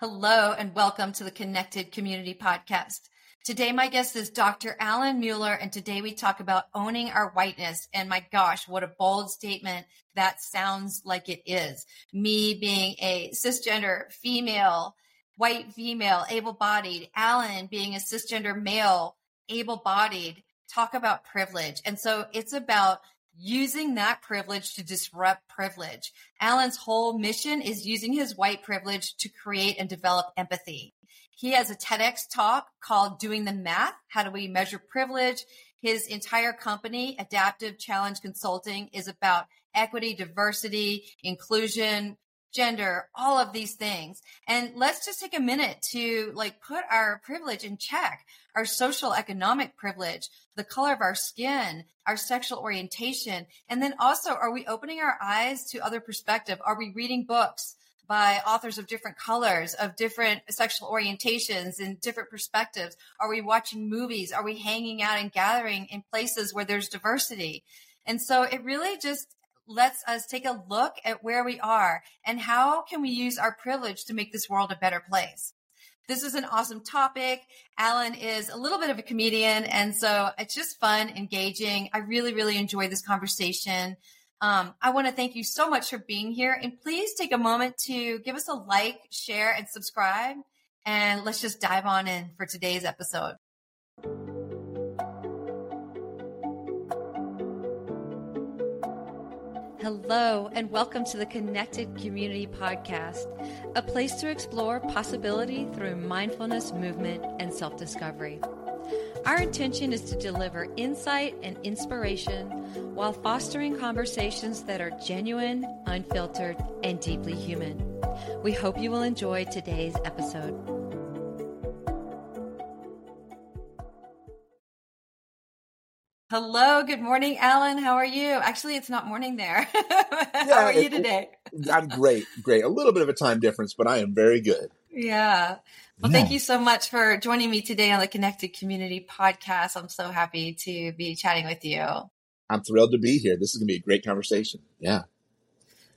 Hello, and welcome to the Connected Community Podcast. Today, my guest is Dr. Alan Mueller, and today we talk about owning our whiteness. And my gosh, what a bold statement that sounds like it is. Me being a cisgender female, white female, able bodied, Alan being a cisgender male, able bodied. Talk about privilege. And so it's about using that privilege to disrupt privilege. Alan's whole mission is using his white privilege to create and develop empathy. He has a TEDx talk called Doing the Math. How do we measure privilege? His entire company, Adaptive Challenge Consulting, is about equity, diversity, inclusion, gender, all of these things. And let's just take a minute to like put our privilege in check, our social economic privilege, the color of our skin, our sexual orientation. And then also, are we opening our eyes to other perspective? Are we reading books? by authors of different colors, of different sexual orientations and different perspectives? Are we watching movies? Are we hanging out and gathering in places where there's diversity? And so it really just lets us take a look at where we are and how can we use our privilege to make this world a better place. This is an awesome topic. Alan is a little bit of a comedian, and so it's just fun, engaging. I really, really enjoy this conversation. Um, I want to thank you so much for being here, and please take a moment to give us a like, share, and subscribe. And let's just dive on in for today's episode. Hello, and welcome to the Connected Community Podcast, a place to explore possibility through mindfulness, movement, and self discovery. Our intention is to deliver insight and inspiration while fostering conversations that are genuine, unfiltered, and deeply human. We hope you will enjoy today's episode. Hello, good morning, Alan. How are you? Actually, it's not morning there. How yeah, are you today? I'm great, great. A little bit of a time difference, but I am very good. Yeah. Well, yeah. thank you so much for joining me today on the Connected Community podcast. I'm so happy to be chatting with you. I'm thrilled to be here. This is going to be a great conversation. Yeah.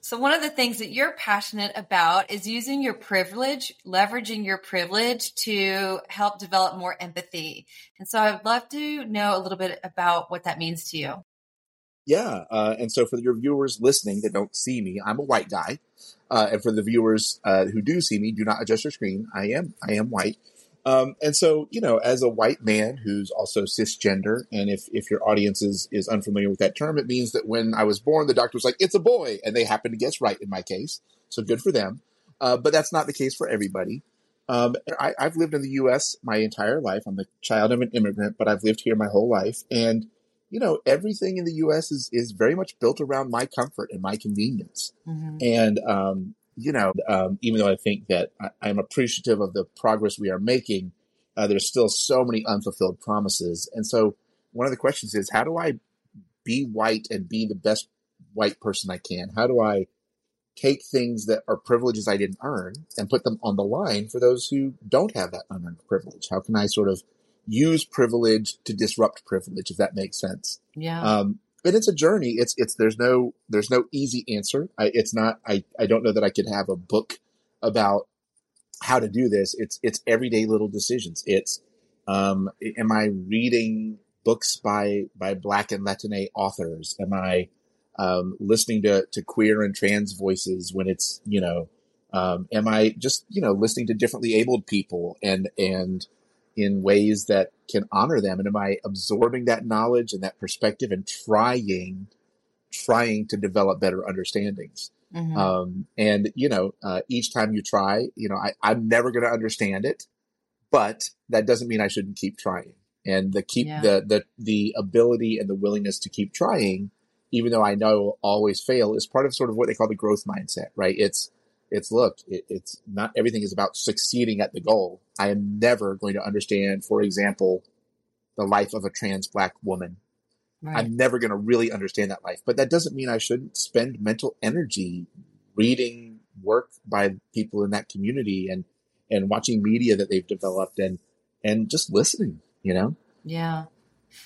So, one of the things that you're passionate about is using your privilege, leveraging your privilege to help develop more empathy. And so, I'd love to know a little bit about what that means to you. Yeah. Uh, and so, for your viewers listening that don't see me, I'm a white guy. Uh, and for the viewers uh, who do see me, do not adjust your screen. I am I am white. Um, and so, you know, as a white man who's also cisgender, and if, if your audience is, is unfamiliar with that term, it means that when I was born, the doctor was like, it's a boy. And they happened to guess right in my case. So good for them. Uh, but that's not the case for everybody. Um, I, have lived in the U.S. my entire life. I'm the child of an immigrant, but I've lived here my whole life. And, you know, everything in the U.S. is, is very much built around my comfort and my convenience. Mm-hmm. And, um, you know, um, even though I think that I, am appreciative of the progress we are making, uh, there's still so many unfulfilled promises. And so one of the questions is, how do I be white and be the best white person I can? How do I take things that are privileges I didn't earn and put them on the line for those who don't have that unearned privilege? How can I sort of use privilege to disrupt privilege, if that makes sense? Yeah. Um, but it's a journey. It's it's there's no there's no easy answer. I, it's not. I I don't know that I could have a book about how to do this. It's it's everyday little decisions. It's um, am I reading books by by Black and Latine authors? Am I um, listening to to queer and trans voices when it's you know? Um, am I just you know listening to differently abled people and and in ways that can honor them? And am I absorbing that knowledge and that perspective and trying, trying to develop better understandings? Mm-hmm. Um, and you know, uh, each time you try, you know, I, I'm never going to understand it, but that doesn't mean I shouldn't keep trying. And the keep yeah. the the the ability and the willingness to keep trying, even though I know always fail, is part of sort of what they call the growth mindset, right? It's it's look, it, it's not everything is about succeeding at the goal. I am never going to understand, for example, the life of a trans black woman. Right. I'm never going to really understand that life, but that doesn't mean I shouldn't spend mental energy reading work by people in that community and, and watching media that they've developed and, and just listening, you know? Yeah.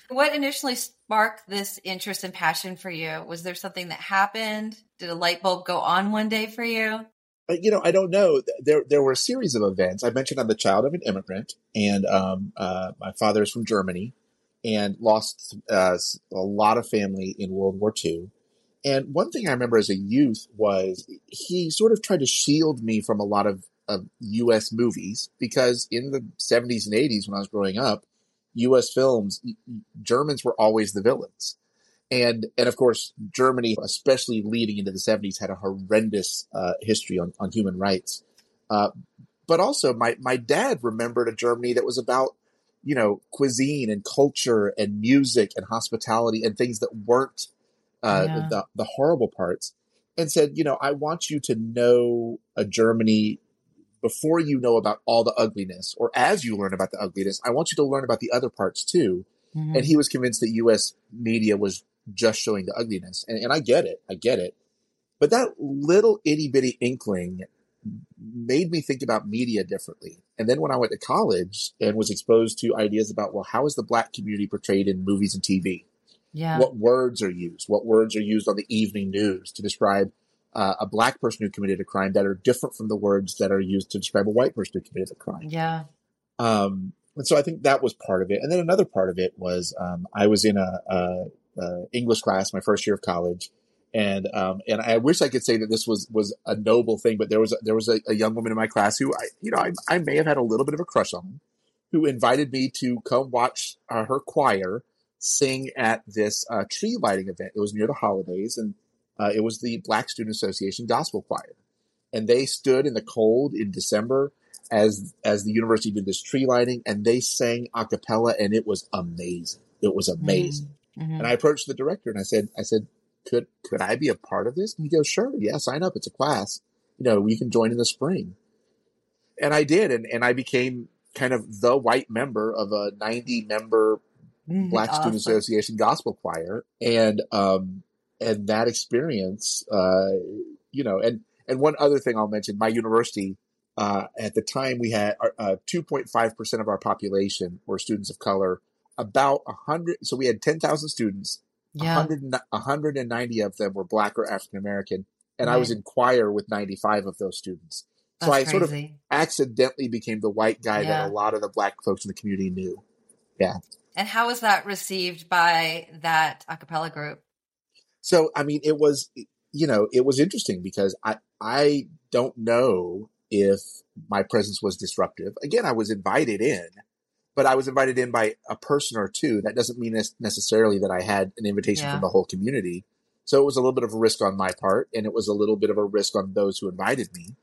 What initially sparked this interest and passion for you? Was there something that happened? Did a light bulb go on one day for you? You know, I don't know. There, there were a series of events. I mentioned I'm the child of an immigrant, and um, uh, my father is from Germany, and lost uh, a lot of family in World War II. And one thing I remember as a youth was he sort of tried to shield me from a lot of, of U.S. movies because in the 70s and 80s when I was growing up, U.S. films, Germans were always the villains. And, and of course, Germany, especially leading into the 70s, had a horrendous uh, history on, on human rights. Uh, but also, my, my dad remembered a Germany that was about, you know, cuisine and culture and music and hospitality and things that weren't uh, yeah. the, the horrible parts. And said, you know, I want you to know a Germany before you know about all the ugliness or as you learn about the ugliness, I want you to learn about the other parts too. Mm-hmm. And he was convinced that US media was just showing the ugliness. And, and I get it. I get it. But that little itty bitty inkling made me think about media differently. And then when I went to college and was exposed to ideas about, well, how is the black community portrayed in movies and TV? Yeah. What words are used? What words are used on the evening news to describe uh, a black person who committed a crime that are different from the words that are used to describe a white person who committed a crime. Yeah. Um, and so I think that was part of it. And then another part of it was um, I was in a, a, a, English class my first year of college, and um, and I wish I could say that this was was a noble thing, but there was a, there was a, a, young woman in my class who I you know I, I may have had a little bit of a crush on, who invited me to come watch uh, her choir sing at this uh, tree lighting event. It was near the holidays, and uh, it was the Black Student Association Gospel Choir, and they stood in the cold in December as as the university did this tree lighting, and they sang a cappella, and it was amazing. It was amazing. Mm-hmm. And I approached the director and I said, I said, could could I be a part of this? And he goes, sure, yeah, sign up. It's a class. You know, you can join in the spring. And I did, and and I became kind of the white member of a 90 member mm, Black awesome. Student Association gospel choir, and um, and that experience, uh, you know, and and one other thing I'll mention, my university uh, at the time we had uh, 2.5 percent of our population were students of color. About 100, so we had 10,000 students. Yeah. 100, 190 of them were black or African American, and right. I was in choir with 95 of those students. So I crazy. sort of accidentally became the white guy yeah. that a lot of the black folks in the community knew. Yeah. And how was that received by that a cappella group? So, I mean, it was, you know, it was interesting because I, I don't know if my presence was disruptive. Again, I was invited in, but I was invited in by a person or two. That doesn't mean necessarily that I had an invitation yeah. from the whole community. So it was a little bit of a risk on my part, and it was a little bit of a risk on those who invited me.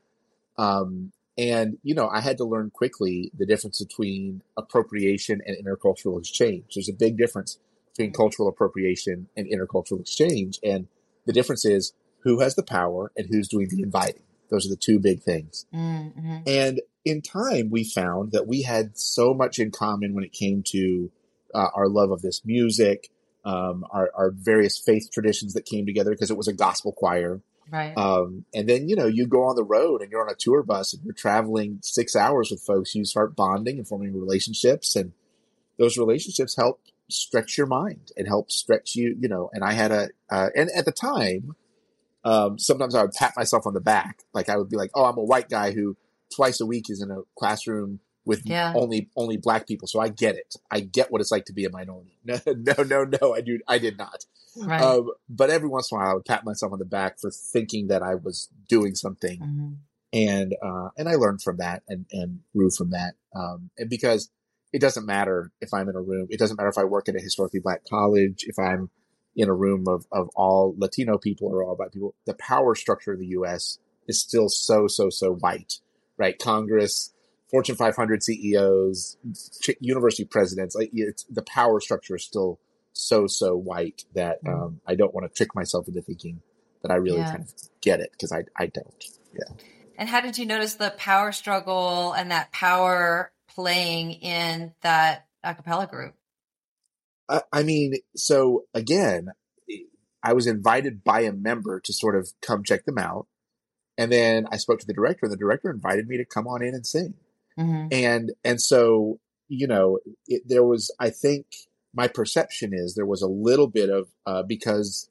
Um, and you know, I had to learn quickly the difference between appropriation and intercultural exchange. There's a big difference between cultural appropriation and intercultural exchange. And the difference is who has the power and who's doing the inviting. Those are the two big things. Mm-hmm. And in time, we found that we had so much in common when it came to uh, our love of this music, um, our, our, various faith traditions that came together because it was a gospel choir. Right. Um, and then, you know, you go on the road and you're on a tour bus and you're traveling six hours with folks. You start bonding and forming relationships. And those relationships help stretch your mind and help stretch you, you know, and I had a, uh, and at the time, um, sometimes I would pat myself on the back. Like I would be like, oh, I'm a white guy who twice a week is in a classroom with yeah. only, only black people. So I get it. I get what it's like to be a minority. No, no, no, no. I do. I did not. Right. Um, but every once in a while I would pat myself on the back for thinking that I was doing something. Mm-hmm. And, uh, and I learned from that and, and grew from that. Um, and because it doesn't matter if I'm in a room. It doesn't matter if I work at a historically black college, if I'm in a room of, of all Latino people or all black people. The power structure of the U.S. is still so, so, so white, right? Congress, Fortune 500 CEOs, university presidents, like it's, the power structure is still so, so white that mm. um, I don't want to trick myself into thinking that I really yeah. kind of get it because I, I don't. Yeah. And how did you notice the power struggle and that power playing in that a cappella group? I, I mean, so again, I was invited by a member to sort of come check them out. And then I spoke to the director, and the director invited me to come on in and sing. Mm-hmm. And and so you know, it, there was I think my perception is there was a little bit of uh, because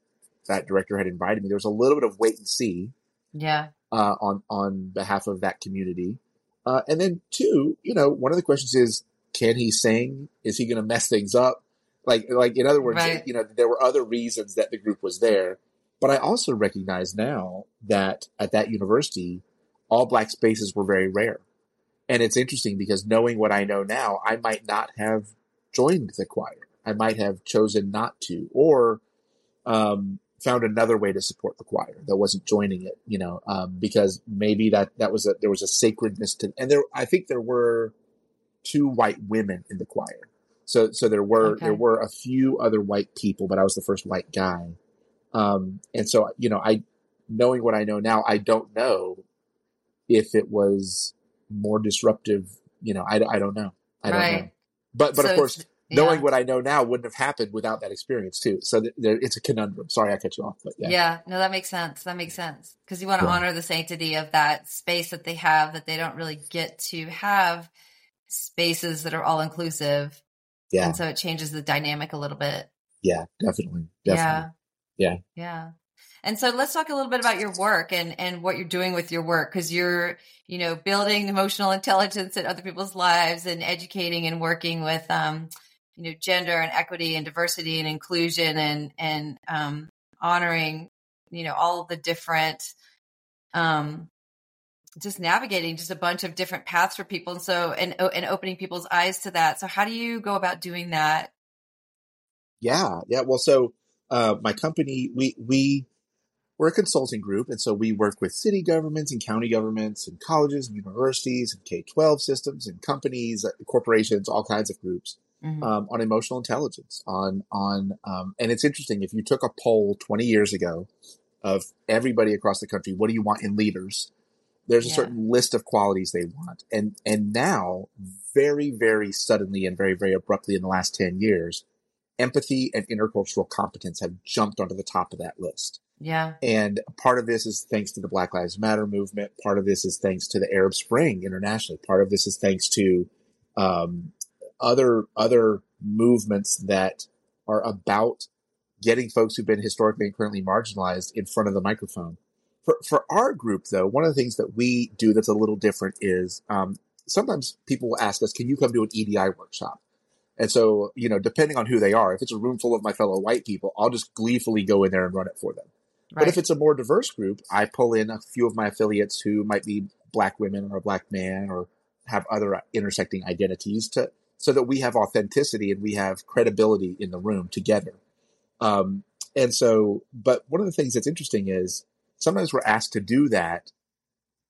that director had invited me. There was a little bit of wait and see. Yeah. uh, on on behalf of that community. Uh, and then two, you know, one of the questions is, can he sing? Is he going to mess things up? Like, like in other words, Right. you know, there were other reasons that the group was there. But I also recognize now that at that university, all black spaces were very rare. And it's interesting because knowing what I know now, I might not have joined the choir. I might have chosen not to, or um, found another way to support the choir that wasn't joining it. You know, um, because maybe that that was a there was a sacredness to, and there I think there were two white women in the choir. So so there were Okay. there were a few other white people, but I was the first white guy. Um, and so you know, I knowing what I know now, I don't know if it was more disruptive. You know, I, I don't know. I don't Right. know. But but So of course, it's- knowing yeah. what I know now wouldn't have happened without that experience too. So th- there, it's a conundrum. Sorry, I cut you off, but yeah, Yeah. no, that makes sense. That makes sense because you want to Yeah. honor the sanctity of that space that they have that they don't really get to have spaces that are all inclusive, yeah, and so it changes the dynamic a little bit. yeah, definitely, definitely. Yeah. Yeah. Yeah. And so let's talk a little bit about your work and, and what you're doing with your work because you're, you know, building emotional intelligence in other people's lives and educating and working with, um, you know, gender and equity and diversity and inclusion and, and, um, honoring, you know, all the different, um, just navigating just a bunch of different paths for people. And so, and, and opening people's eyes to that. So how do you go about doing that? Yeah, yeah. Well, so uh, my company, we we we're a consulting group, and so we work with city governments and county governments and colleges and universities and K twelve systems and companies, uh, corporations, all kinds of groups Mhm. um, on emotional intelligence. On on um, and it's interesting if you took a poll twenty years ago of everybody across the country, what do you want in leaders? There's a Yeah. certain list of qualities they want, and and now very very suddenly and very very abruptly in the last ten years empathy and intercultural competence have jumped onto the top of that list. Yeah. And part of this is thanks to the Black Lives Matter movement. Part of this is thanks to the Arab Spring internationally. Part of this is thanks to um, other other movements that are about getting folks who've been historically and currently marginalized in front of the microphone. For for our group, though, one of the things that we do that's a little different is um, sometimes people will ask us, "Can you come to an EDI workshop?" And so, you know, depending on who they are, if it's a room full of my fellow white people, I'll just gleefully go in there and run it for them. Right. But if it's a more diverse group, I pull in a few of my affiliates who might be black women or a black man or have other intersecting identities to so that we have authenticity and we have credibility in the room together. Um, and so, but one of the things that's interesting is sometimes we're asked to do that,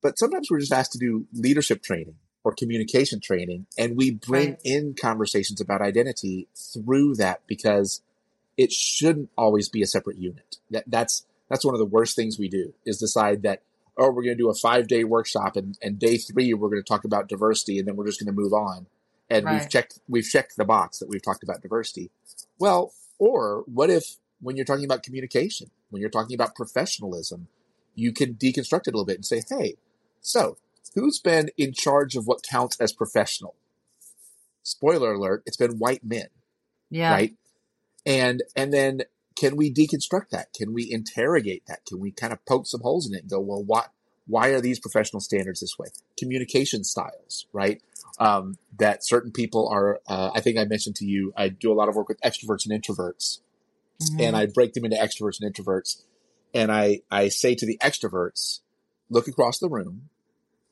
but sometimes we're just asked to do leadership training or communication training, and we bring Right. in conversations about identity through that because it shouldn't always be a separate unit. That that's that's one of the worst things we do is decide that oh we're going to do a five day workshop and, and day three we're going to talk about diversity and then we're just going to move on and we've checked we've checked the box that we've talked about diversity. Well, or what if when you're talking about communication, when you're talking about professionalism, you can deconstruct it a little bit and say, hey, so who's been in charge of what counts as professional? Spoiler alert, it's been white men yeah. right? And and then can we deconstruct that? Can we interrogate that? Can we kind of poke some holes in it and go well why why are these professional standards this way? Communication styles right? Um, that certain people are uh, i think i mentioned to you i do a lot of work with extroverts and introverts. Mhm. and i break them into extroverts and introverts. And i i say to the extroverts look across the room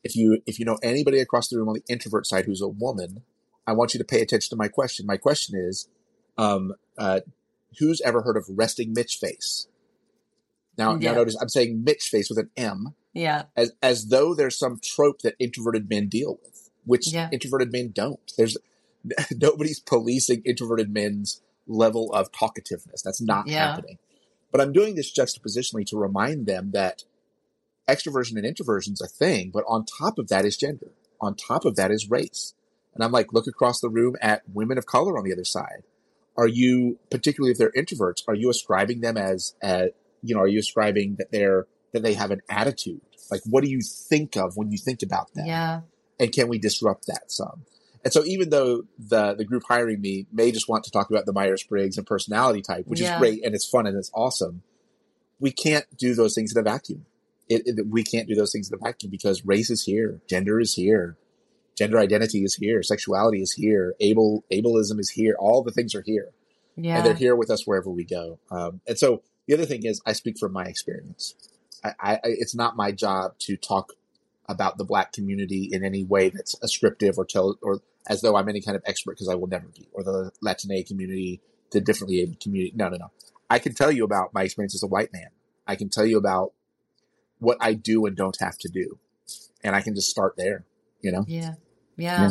if you if you know anybody across the room on the introvert side who's a woman i want you to pay attention to my question my question is um, uh, who's ever heard of resting Mitch face? Now, Yeah. now notice I'm saying Mitch face with an M, yeah. as as though there's some trope that introverted men deal with, which Yeah. introverted men don't. There's nobody's policing introverted men's level of talkativeness. That's not Yeah. happening. But I'm doing this juxtapositionally to remind them that extroversion and introversion's a thing, but on top of that is gender. On top of that is race. And I'm like, look across the room at women of color on the other side. Are you, particularly if they're introverts, are you ascribing them as, as you know, are you ascribing that they're, that they have an attitude? Like, what do you think of when you think about that? Yeah. and can we disrupt that some? And so even though the the group hiring me may just want to talk about the Myers Briggs and personality type, which Yeah. is great and it's fun and it's awesome, we can't do those things in a vacuum. It, it, we can't do those things in the vacuum because race is here, gender is here, gender identity is here, sexuality is here, able ableism is here. All the things are here, Yeah. and they're here with us wherever we go. Um, and so the other thing is, I speak from my experience. I, I, it's not my job to talk about the black community in any way that's ascriptive or tell or as though I'm any kind of expert because I will never be, or the Latina community, the differently able community. No, no, no. I can tell you about my experience as a white man. I can tell you about what I do and don't have to do, and I can just start there. You know. Yeah. Yeah. Yeah.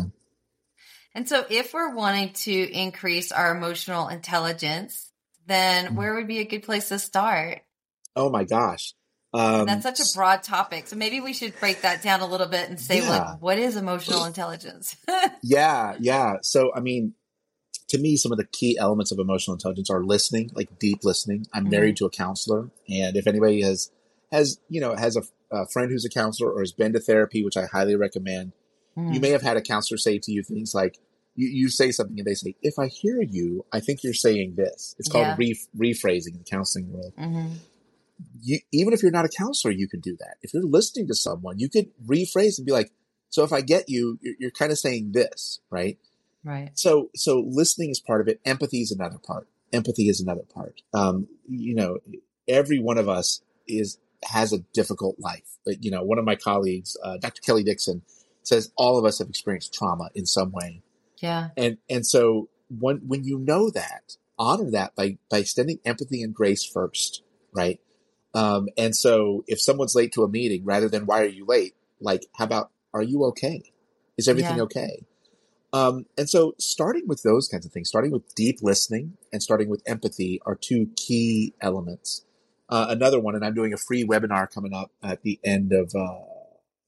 And so if we're wanting to increase our emotional intelligence, then Mhm. where would be a good place to start? Oh my gosh. Um, That's such a broad topic. So maybe we should break that down a little bit and say, Yeah. like, what is emotional intelligence? Yeah, yeah. So, I mean, to me, some of the key elements of emotional intelligence are listening, like deep listening. I'm married to a counselor, and if anybody has has you know has a, a friend who's a counselor or has been to therapy, which I highly recommend, Hmm. you may have had a counselor say to you things like, you, you say something and they say, if I hear you, I think you're saying this. It's called Yeah. re- rephrasing in the counseling world. Mhm. You, even if you're not a counselor, you could do that. If you're listening to someone, you could rephrase and be like, so if I get you, you're, you're kind of saying this, right? Right. So, so listening is part of it. Empathy is another part. Empathy is another part. Um, you know, every one of us is, has a difficult life. But, you know, one of my colleagues, uh, Dr. Kelly Dixon says all of us have experienced trauma in some way. Yeah. And, and so when, when you know that, honor that by, by extending empathy and grace first, right? Um, and so if someone's late to a meeting, rather than why are you late? Like, how about, are you okay? Is everything Yeah. okay? Um, and so starting with those kinds of things, starting with deep listening and starting with empathy are two key elements. Uh, another one, and I'm doing a free webinar coming up at the end of, uh,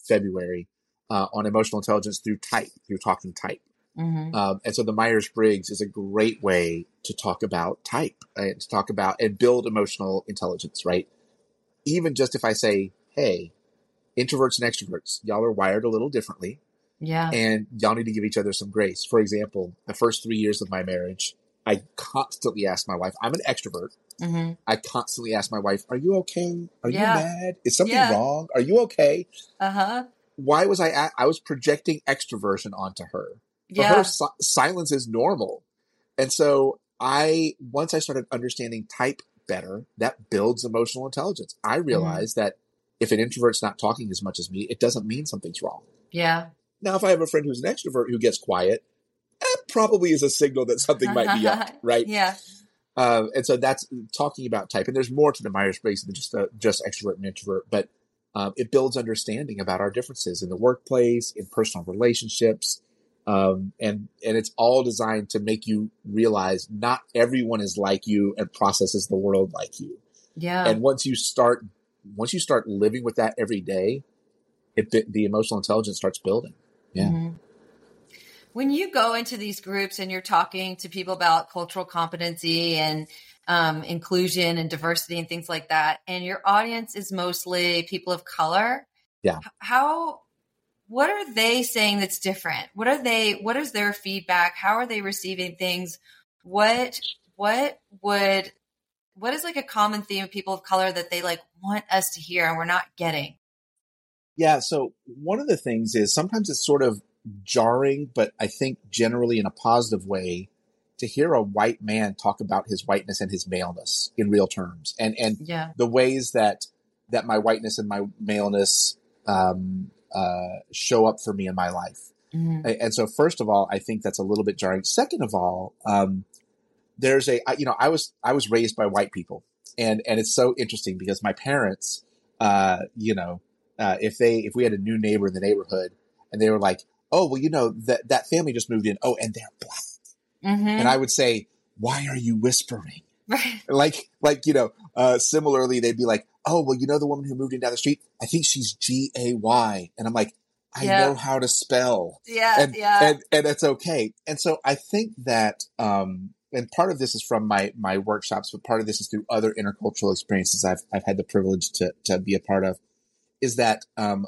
February, uh, on emotional intelligence through type, through talking type. hmm Um, and so the Myers Briggs is a great way to talk about type and to talk about and build emotional intelligence, right? Even just if I say, Hey, introverts and extroverts, y'all are wired a little differently Yeah. and y'all need to give each other some grace. For example, the first three years of my marriage, I constantly asked my wife, I'm an extrovert. Hmm I constantly ask my wife, are you okay? Are Yeah. you mad? Is something Yeah. wrong? Are you okay? Uh huh. Why was I, at, I was projecting extroversion onto her for Yeah. her si- silence is normal and so i once i started understanding type better that builds emotional intelligence i Mm-hmm. that if an introvert's not talking as much as me it doesn't mean something's wrong Yeah. now if i have a friend who's an extrovert who gets quiet that probably is a signal that something might be up right Yeah. Uh, and so that's talking about type and there's more to the myers-briggs than just uh, just extrovert and introvert but um, it builds understanding about our differences in the workplace in personal relationships um, and and it's all designed to make you realize not everyone is like you and processes the world like you Yeah. and once you start once you start living with that every day it the emotional intelligence starts building Yeah. Mhm. When you go into these groups and you're talking to people about cultural competency and um, inclusion and diversity and things like that, and your audience is mostly people of color, Yeah. How, what are they saying that's different? What are they? What is their feedback? How are they receiving things? What what would what is like a common theme of people of color that they like want us to hear and we're not getting? Yeah. So one of the things is sometimes it's sort of jarring, but I think generally in a positive way to hear a white man talk about his whiteness and his maleness in real terms and, and Yeah. the ways that, that my whiteness and my maleness, um, uh, show up for me in my life. Mhm. And so, first of all, I think that's a little bit jarring. Second of all, um, there's a you know I was I was raised by white people, and and it's so interesting because my parents, uh, you know, uh, if they if we had a new neighbor in the neighborhood and they were like, oh well, you know that that family just moved in, oh, and they're black, Mhm. and I would say, why are you whispering? Like like you know, uh, similarly they'd be like, oh well, you know the woman who moved in down the street, I think she's G A Y, and I'm like, I Yeah. know how to spell Yeah. and, yeah. and and it's okay. And so I think that um and part of this is from my my workshops, but part of this is through other intercultural experiences I've I've had the privilege to to be a part of, is that um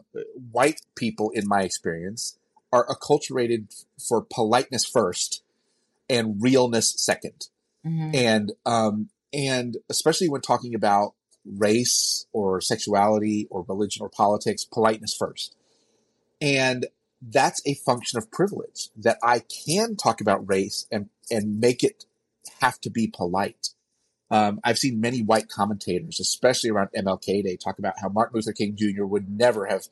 white people in my experience are acculturated for politeness first and realness second Mhm. and um and especially when talking about race or sexuality or religion or politics, politeness first. And that's a function of privilege that I can talk about race and, and make it have to be polite. Um, I've seen many white commentators, especially around MLK Day, talk about how Martin Luther King Jr. would never have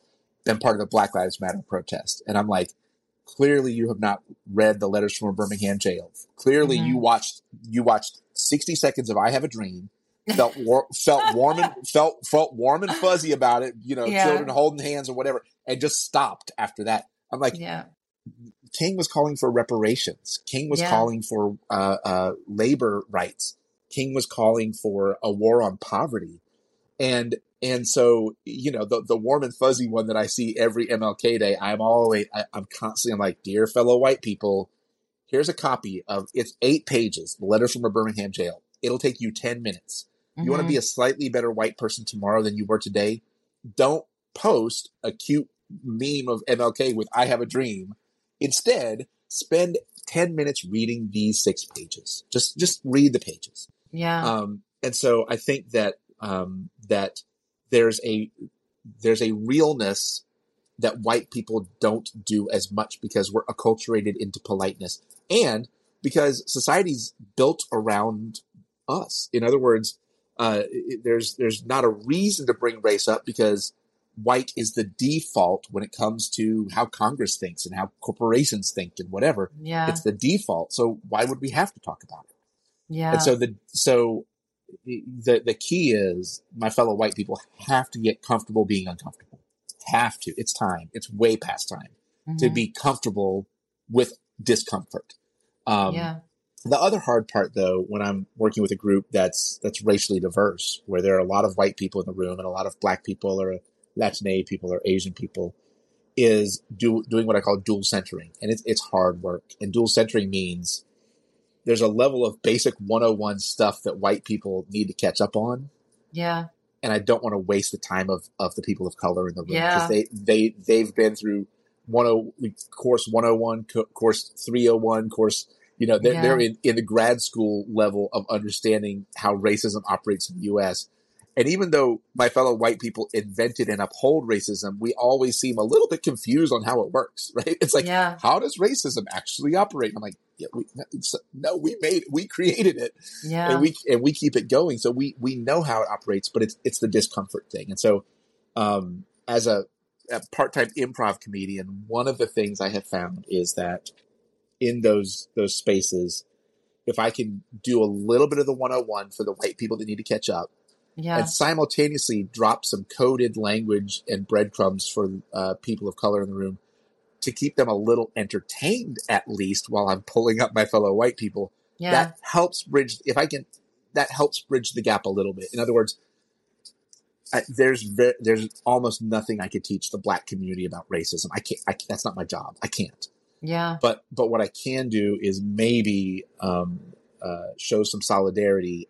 been part of the Black Lives Matter protest. And I'm like, clearly you have not read the letters from a Birmingham jail. Clearly mm-hmm. you watched, you watched 60 seconds of I Have a Dream, felt war- felt warm and felt felt warm and fuzzy about it, you know, yeah. children holding hands or whatever, and just stopped after that. I'm like, yeah. King was calling for reparations. King was yeah. calling for uh, uh, labor rights. King was calling for a war on poverty, and and so you know the the warm and fuzzy one that I see every MLK day. I'm always I, I'm constantly I'm like, dear fellow white people, here's a copy of it's eight pages, the letters from a Birmingham jail. It'll take you ten minutes. Mm-hmm. You want to be a slightly better white person tomorrow than you were today. Don't post a cute meme of MLK with I have a dream. Instead, spend 10 minutes reading these six pages. Just just read the pages. Yeah. Um, and so I think that um, that there's a there's a realness that white people don't do as much because we're acculturated into politeness and because society's built around us. In other words, uh, there's there's not a reason to bring race up because white is the default when it comes to how Congress thinks and how corporations think and whatever. Yeah. It's the default. So why would we have to talk about it? Yeah. And so the, so the, the key is my fellow white people have to get comfortable being uncomfortable. Have to. It's time. It's way past time mm-hmm. to be comfortable with discomfort. Um, yeah. The other hard part though, when I'm working with a group that's, that's racially diverse, where there are a lot of white people in the room and a lot of black people or Latina people or Asian people is do, doing what I call dual centering. And it's, it's hard work. And dual centering means there's a level of basic 101 stuff that white people need to catch up on. Yeah. And I don't want to waste the time of, of the people of color in the room. Yeah. They, they, they've been through 10, course 101, course 301, course, you know, they're, yeah. they're in, in the grad school level of understanding how racism operates in the U.S. And even though my fellow white people invented and uphold racism, we always seem a little bit confused on how it works, right? It's like, yeah. how does racism actually operate? I'm like, yeah, we, no, we made, we created it, yeah, and we and we keep it going. So we we know how it operates, but it's it's the discomfort thing. And so, um, as a, a part time improv comedian, one of the things I have found is that in those those spaces, if I can do a little bit of the 101 for the white people that need to catch up yeah. and simultaneously drop some coded language and breadcrumbs for uh, people of color in the room to keep them a little entertained at least while I'm pulling up my fellow white people. Yeah. That helps bridge, if I can, that helps bridge the gap a little bit. In other words, I, there's ve- there's almost nothing I could teach the black community about racism. I can't. I, that's not my job. I can't. Yeah. But but what I can do is maybe um, uh, show some solidarity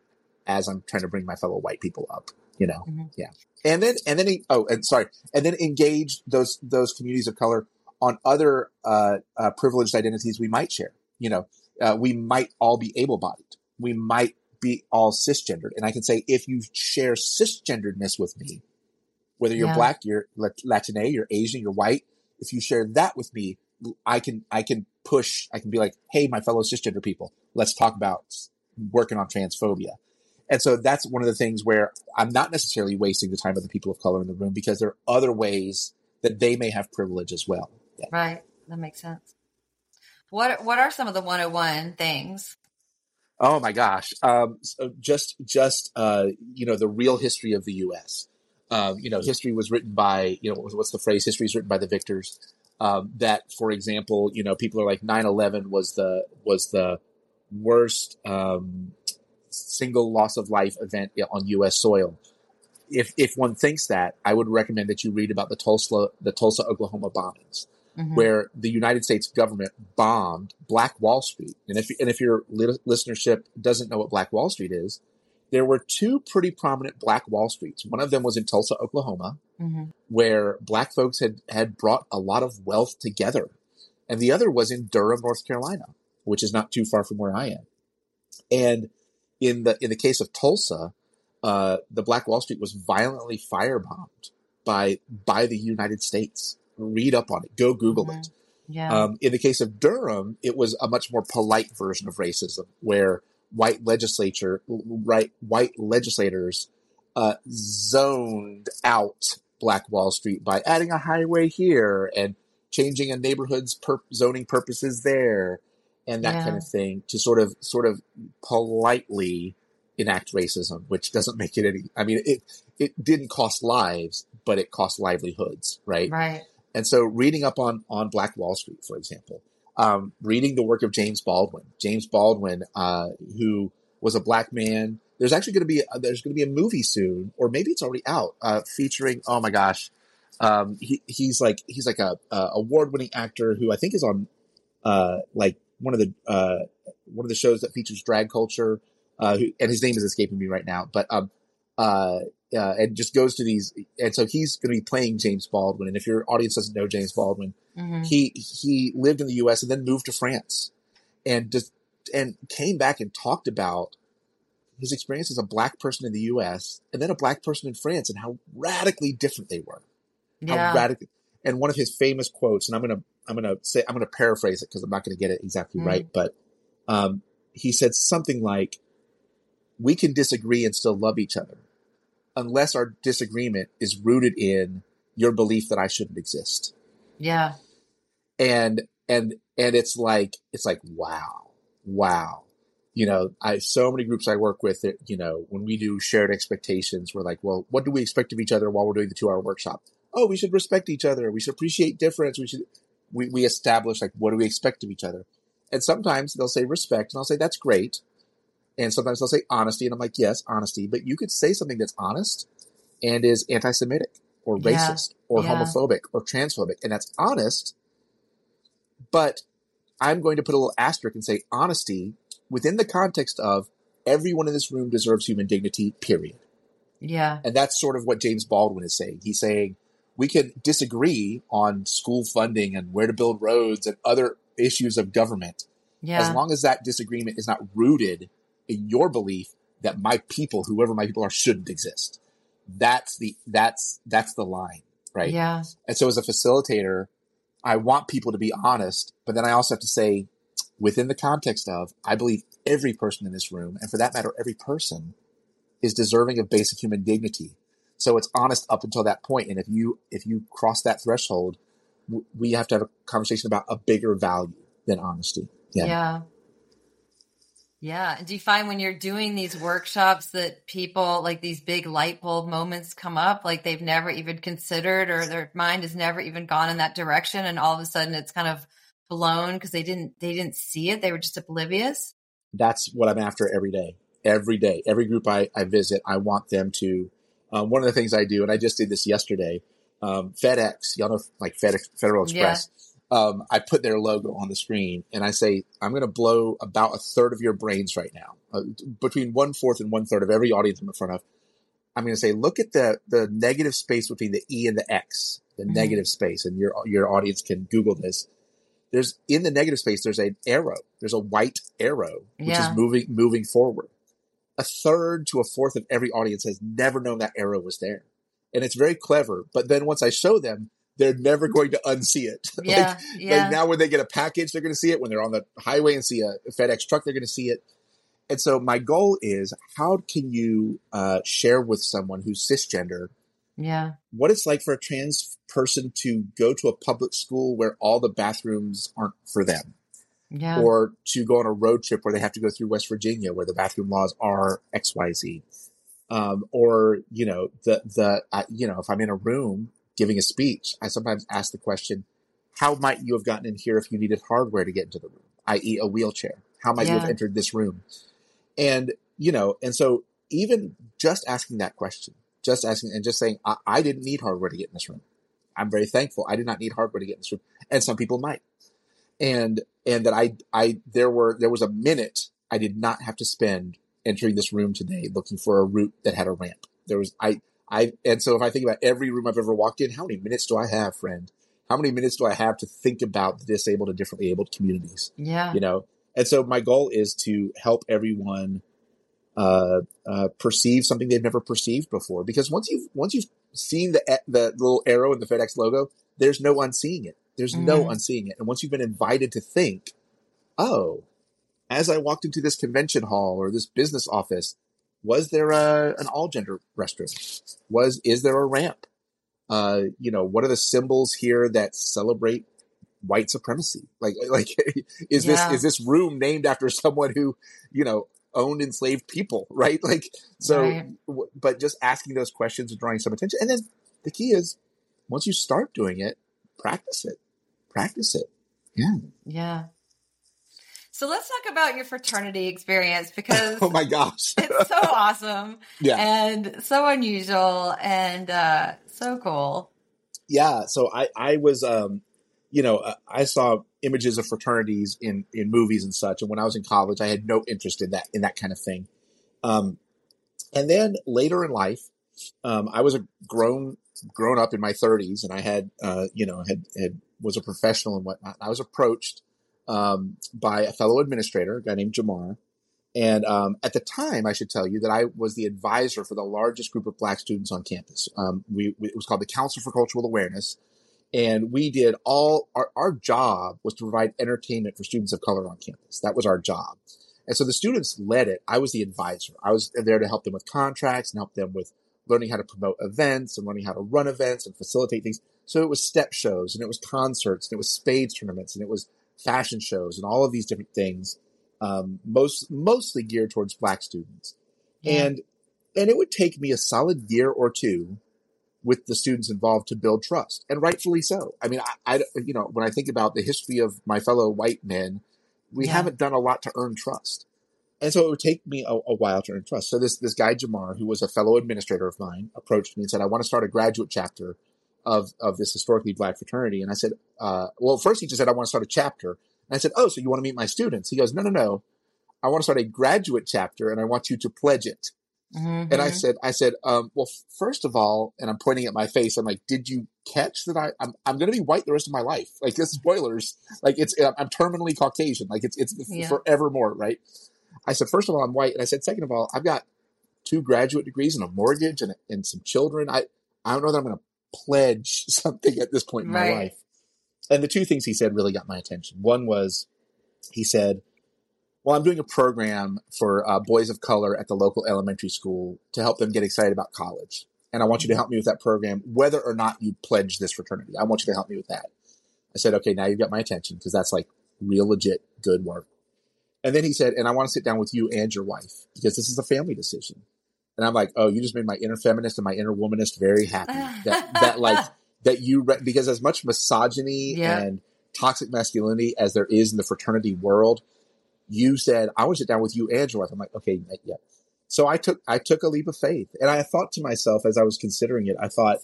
as I'm trying to bring my fellow white people up. You know, mm-hmm. yeah. And then and then oh, and sorry, and then engage those those communities of color on other uh, uh, privileged identities we might share. You know, uh, we might all be able-bodied. We might be all cisgendered, and I can say if you share cisgenderedness with me, whether you're yeah. black, you're Latina, you're Asian, you're white, if you share that with me, I can I can push. I can be like, hey, my fellow cisgender people, let's talk about working on transphobia. And so that's one of the things where I'm not necessarily wasting the time of the people of color in the room because there are other ways that they may have privilege as well. Yeah. Right. That makes sense. What What are some of the 101 things? Oh my gosh! Um, so just just uh, you know the real history of the U.S. Um, you know, history was written by you know what's the phrase? History is written by the victors. Um, that, for example, you know, people are like 9/11 was the was the worst um, single loss of life event on U.S. soil. If if one thinks that, I would recommend that you read about the Tulsa the Tulsa, Oklahoma bombings, mm-hmm. where the United States government bombed Black Wall Street. And if and if your listenership doesn't know what Black Wall Street is, there were two pretty prominent Black Wall Streets. One of them was in Tulsa, Oklahoma, mm-hmm. where Black folks had had brought a lot of wealth together, and the other was in Durham, North Carolina, which is not too far from where I am. And in the in the case of Tulsa, uh, the Black Wall Street was violently firebombed by by the United States. Read up on it. Go Google mm-hmm. it. Yeah. Um, in the case of Durham, it was a much more polite version of racism, where white legislature, right, white legislators uh, zoned out Black Wall Street by adding a highway here and changing a neighborhood's per- zoning purposes there, and that yeah. kind of thing to sort of sort of politely enact racism, which doesn't make it any. I mean, it it didn't cost lives, but it cost livelihoods, right? Right. And so, reading up on on Black Wall Street, for example, um, reading the work of James Baldwin, James Baldwin, uh, who was a black man. There's actually going to be a, there's going to be a movie soon, or maybe it's already out, uh, featuring. Oh my gosh, um, he, he's like he's like a, a award winning actor who I think is on uh, like one of the uh, one of the shows that features drag culture uh, who, and his name is escaping me right now, but um, uh, uh, and just goes to these, and so he's going to be playing James Baldwin. And if your audience doesn't know James Baldwin, mm-hmm. he he lived in the U.S. and then moved to France, and just and came back and talked about his experience as a black person in the U.S. and then a black person in France, and how radically different they were. Yeah. How radically. And one of his famous quotes, and I'm gonna I'm gonna say I'm gonna paraphrase it because I'm not gonna get it exactly mm. right, but um, he said something like, we can disagree and still love each other unless our disagreement is rooted in your belief that I shouldn't exist. Yeah. And and and it's like it's like wow. Wow. You know, I so many groups I work with that, you know, when we do shared expectations, we're like, well, what do we expect of each other while we're doing the 2-hour workshop? Oh, we should respect each other. We should appreciate difference. We should we we establish like what do we expect of each other? And sometimes they'll say respect and I'll say that's great and sometimes they'll say honesty, and I'm like, yes, honesty. But you could say something that's honest and is anti-Semitic or racist yeah. or yeah. homophobic or transphobic, and that's honest. But I'm going to put a little asterisk and say honesty within the context of everyone in this room deserves human dignity. Period. Yeah. And that's sort of what James Baldwin is saying. He's saying we can disagree on school funding and where to build roads and other issues of government. Yeah. As long as that disagreement is not rooted in your belief that my people, whoever my people are, shouldn't exist. That's the that's that's the line, right? Yeah. And so as a facilitator, I want people to be honest, but then I also have to say, within the context of, I believe every person in this room, and for that matter, every person, is deserving of basic human dignity. So it's honest up until that point, and if you if you cross that threshold, we have to have a conversation about a bigger value than honesty. Yeah. Yeah. Yeah. And do you find when you're doing these workshops that people like these big light bulb moments come up, like they've never even considered or their mind has never even gone in that direction and all of a sudden it's kind of blown because they didn't they didn't see it. They were just oblivious. That's what I'm after every day. Every day. Every group I, I visit, I want them to um, one of the things I do, and I just did this yesterday, um, FedEx, y'all know like FedEx Federal Express. Yeah um, I put their logo on the screen and I say, I'm going to blow about a third of your brains right now, uh, between one fourth and one third of every audience I'm in front of. I'm going to say, look at the, the negative space between the E and the X, the mm-hmm. negative space. And your, your audience can Google this. There's in the negative space, there's an arrow. There's a white arrow, which yeah. is moving, moving forward. A third to a fourth of every audience has never known that arrow was there. And it's very clever. But then once I show them, they're never going to unsee it. Yeah, like, yeah. like now when they get a package, they're going to see it. When they're on the highway and see a FedEx truck, they're going to see it. And so my goal is how can you uh, share with someone who's cisgender yeah. what it's like for a trans person to go to a public school where all the bathrooms aren't for them. Yeah. Or to go on a road trip where they have to go through West Virginia where the bathroom laws are XYZ. Um, or, you know, the, the, uh, you know, if I'm in a room giving a speech, I sometimes ask the question, how might you have gotten in here if you needed hardware to get into the room, i.e. a wheelchair? How might yeah. you have entered this room? And, you know, and so even just asking that question, just asking and just saying, I, I didn't need hardware to get in this room. I'm very thankful. I did not need hardware to get in this room. And some people might. And, and that I, I, there were, there was a minute I did not have to spend entering this room today looking for a route that had a ramp. There was, I, I and so if I think about every room I've ever walked in, how many minutes do I have, friend? How many minutes do I have to think about the disabled and differently abled communities? Yeah. You know? And so my goal is to help everyone uh, uh, perceive something they've never perceived before. Because once you've once you've seen the the little arrow in the FedEx logo, there's no unseeing it. There's mm-hmm. no unseeing it. And once you've been invited to think, oh, as I walked into this convention hall or this business office, was there a, an all gender restroom? Was is there a ramp? Uh, you know, what are the symbols here that celebrate white supremacy? Like, like is yeah. this is this room named after someone who, you know, owned enslaved people, right? Like, so, right. w- but just asking those questions and drawing some attention, and then the key is once you start doing it, practice it, practice it. Yeah, yeah. So let's talk about your fraternity experience because oh my gosh, it's so awesome, yeah, and so unusual and uh, so cool. Yeah, so I I was um, you know uh, I saw images of fraternities in in movies and such, and when I was in college, I had no interest in that in that kind of thing. Um, and then later in life, um, I was a grown grown up in my 30s, and I had uh, you know had had was a professional and whatnot. I was approached um, by a fellow administrator, a guy named Jamar. And um, at the time, I should tell you that I was the advisor for the largest group of Black students on campus. Um, we, we, it was called the Council for Cultural Awareness, and we did all our, our job was to provide entertainment for students of color on campus. That was our job, and so the students led it. I was the advisor. I was there to help them with contracts and help them with learning how to promote events and learning how to run events and facilitate things. So it was step shows and it was concerts and it was spades tournaments and it was fashion shows and all of these different things, um, most mostly geared towards black students. Yeah. And and it would take me a solid year or two with the students involved to build trust, and rightfully so. I mean, I, I you know when I think about the history of my fellow white men, we yeah. haven't done a lot to earn trust. And so it would take me a, a, while to earn trust. So this this guy Jamar, who was a fellow administrator of mine, approached me and said, "I want to start a graduate chapter of of this historically black fraternity. And I said, uh, well, first he just said, I want to start a chapter. And I said, oh, so you want to meet my students? He goes, no, no, no. I want to start a graduate chapter and I want you to pledge it. Mm-hmm. And I said, I said, um, well, first of all, and I'm pointing at my face. I'm like, did you catch that? I, I'm, I'm going to be white the rest of my life. Like this spoilers. Like it's, I'm terminally Caucasian. Like it's, it's yeah. forevermore. Right. I said, first of all, I'm white. And I said, second of all, I've got two graduate degrees and a mortgage and, and some children. I, I don't know that I'm going to pledge something at this point in right. my life. And the two things he said really got my attention. One was he said, well, I'm doing a program for uh, boys of color at the local elementary school to help them get excited about college. And I want you to help me with that program, whether or not you pledge this fraternity. I want you to help me with that. I said, okay, now you've got my attention because that's like real legit good work. And then he said, and I want to sit down with you and your wife because this is a family decision. And I'm like, oh, you just made my inner feminist and my inner womanist very happy. that that like that you re- because as much misogyny yeah. and toxic masculinity as there is in the fraternity world, you said I want to sit down with you and your wife. I'm like, okay, yeah. So I took I took a leap of faith, and I thought to myself as I was considering it, I thought,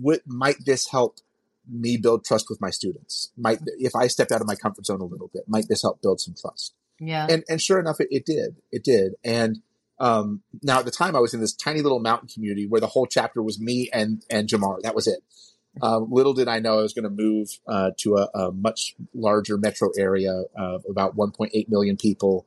what might this help me build trust with my students? Might if I stepped out of my comfort zone a little bit, might this help build some trust? Yeah. And and sure enough, it, it did. It did. And um, now at the time I was in this tiny little mountain community where the whole chapter was me and, and Jamar. That was it. Um, little did I know I was going to move uh, to a, a, much larger metro area of about 1.8 million people,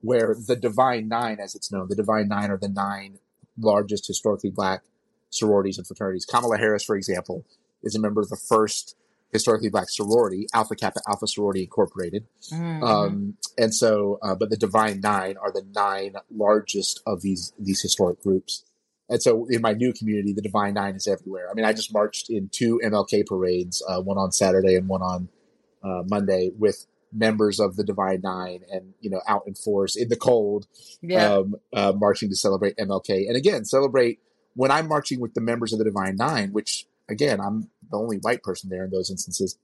where the Divine Nine, as it's known, the Divine Nine are the nine largest historically black sororities and fraternities. Kamala Harris, for example, is a member of the first historically black sorority, Alpha Kappa Alpha Sorority Incorporated. Mm-hmm. Um, and so, uh, but the Divine Nine are the nine largest of these these historic groups. And so, in my new community, the Divine Nine is everywhere. I mean, I just marched in two MLK parades, uh, one on Saturday and one on uh, Monday, with members of the Divine Nine, and you know, out in force in the cold, yeah. um, uh, marching to celebrate MLK. And again, celebrate when I'm marching with the members of the Divine Nine, which again, I'm the only white person there in those instances.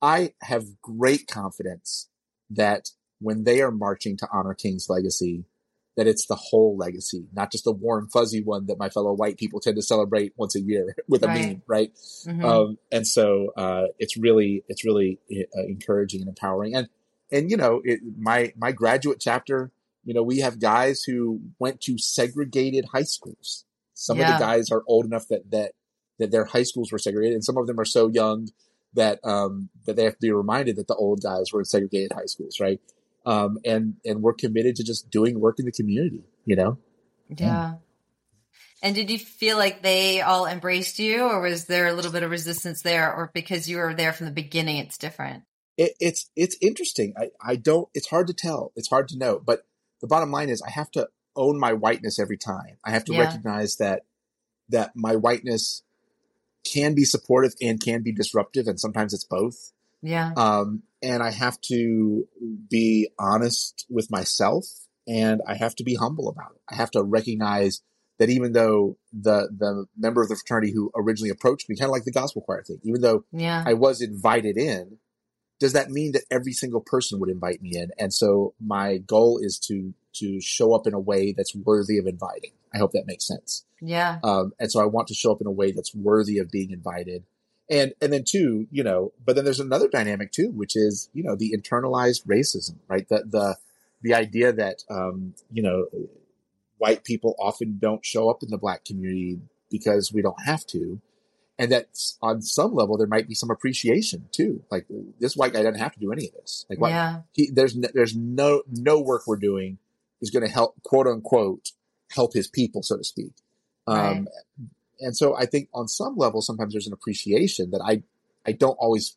I have great confidence that when they are marching to honor King's legacy, that it's the whole legacy, not just the warm fuzzy one that my fellow white people tend to celebrate once a year with a right. meme, right? Mm-hmm. Um, and so uh, it's really it's really uh, encouraging and empowering. And and you know, it, my my graduate chapter, you know, we have guys who went to segregated high schools. Some yeah. of the guys are old enough that that that their high schools were segregated, and some of them are so young that um, that they have to be reminded that the old guys were in segregated high schools, right? Um, and and we're committed to just doing work in the community. you know? Yeah. yeah. And did you feel like they all embraced you or was there a little bit of resistance there or because you were there from the beginning, it's different? It, it's, it's interesting. I, I don't, it's hard to tell. It's hard to know, but the bottom line is I have to own my whiteness every time. I have to yeah. recognize that, that my whiteness can be supportive and can be disruptive. And sometimes it's both. Yeah. Um, and I have to be honest with myself and I have to be humble about it. I have to recognize that even though the the member of the fraternity who originally approached me, kind of like the gospel choir thing, even though yeah. I was invited in, does that mean that every single person would invite me in? And so my goal is to to show up in a way that's worthy of inviting. I hope that makes sense. Yeah. Um, and so I want to show up in a way that's worthy of being invited. And and then two, you know, but then there's another dynamic too, which is you know the internalized racism, right? The the the idea that um, you know white people often don't show up in the black community because we don't have to. And that on some level, there might be some appreciation too. Like this white guy doesn't have to do any of this. Like, yeah. he, there's, no, there's no, no work we're doing is going to help, quote unquote, help his people, so to speak. Um, right. and so I think on some level, sometimes there's an appreciation that I, I don't always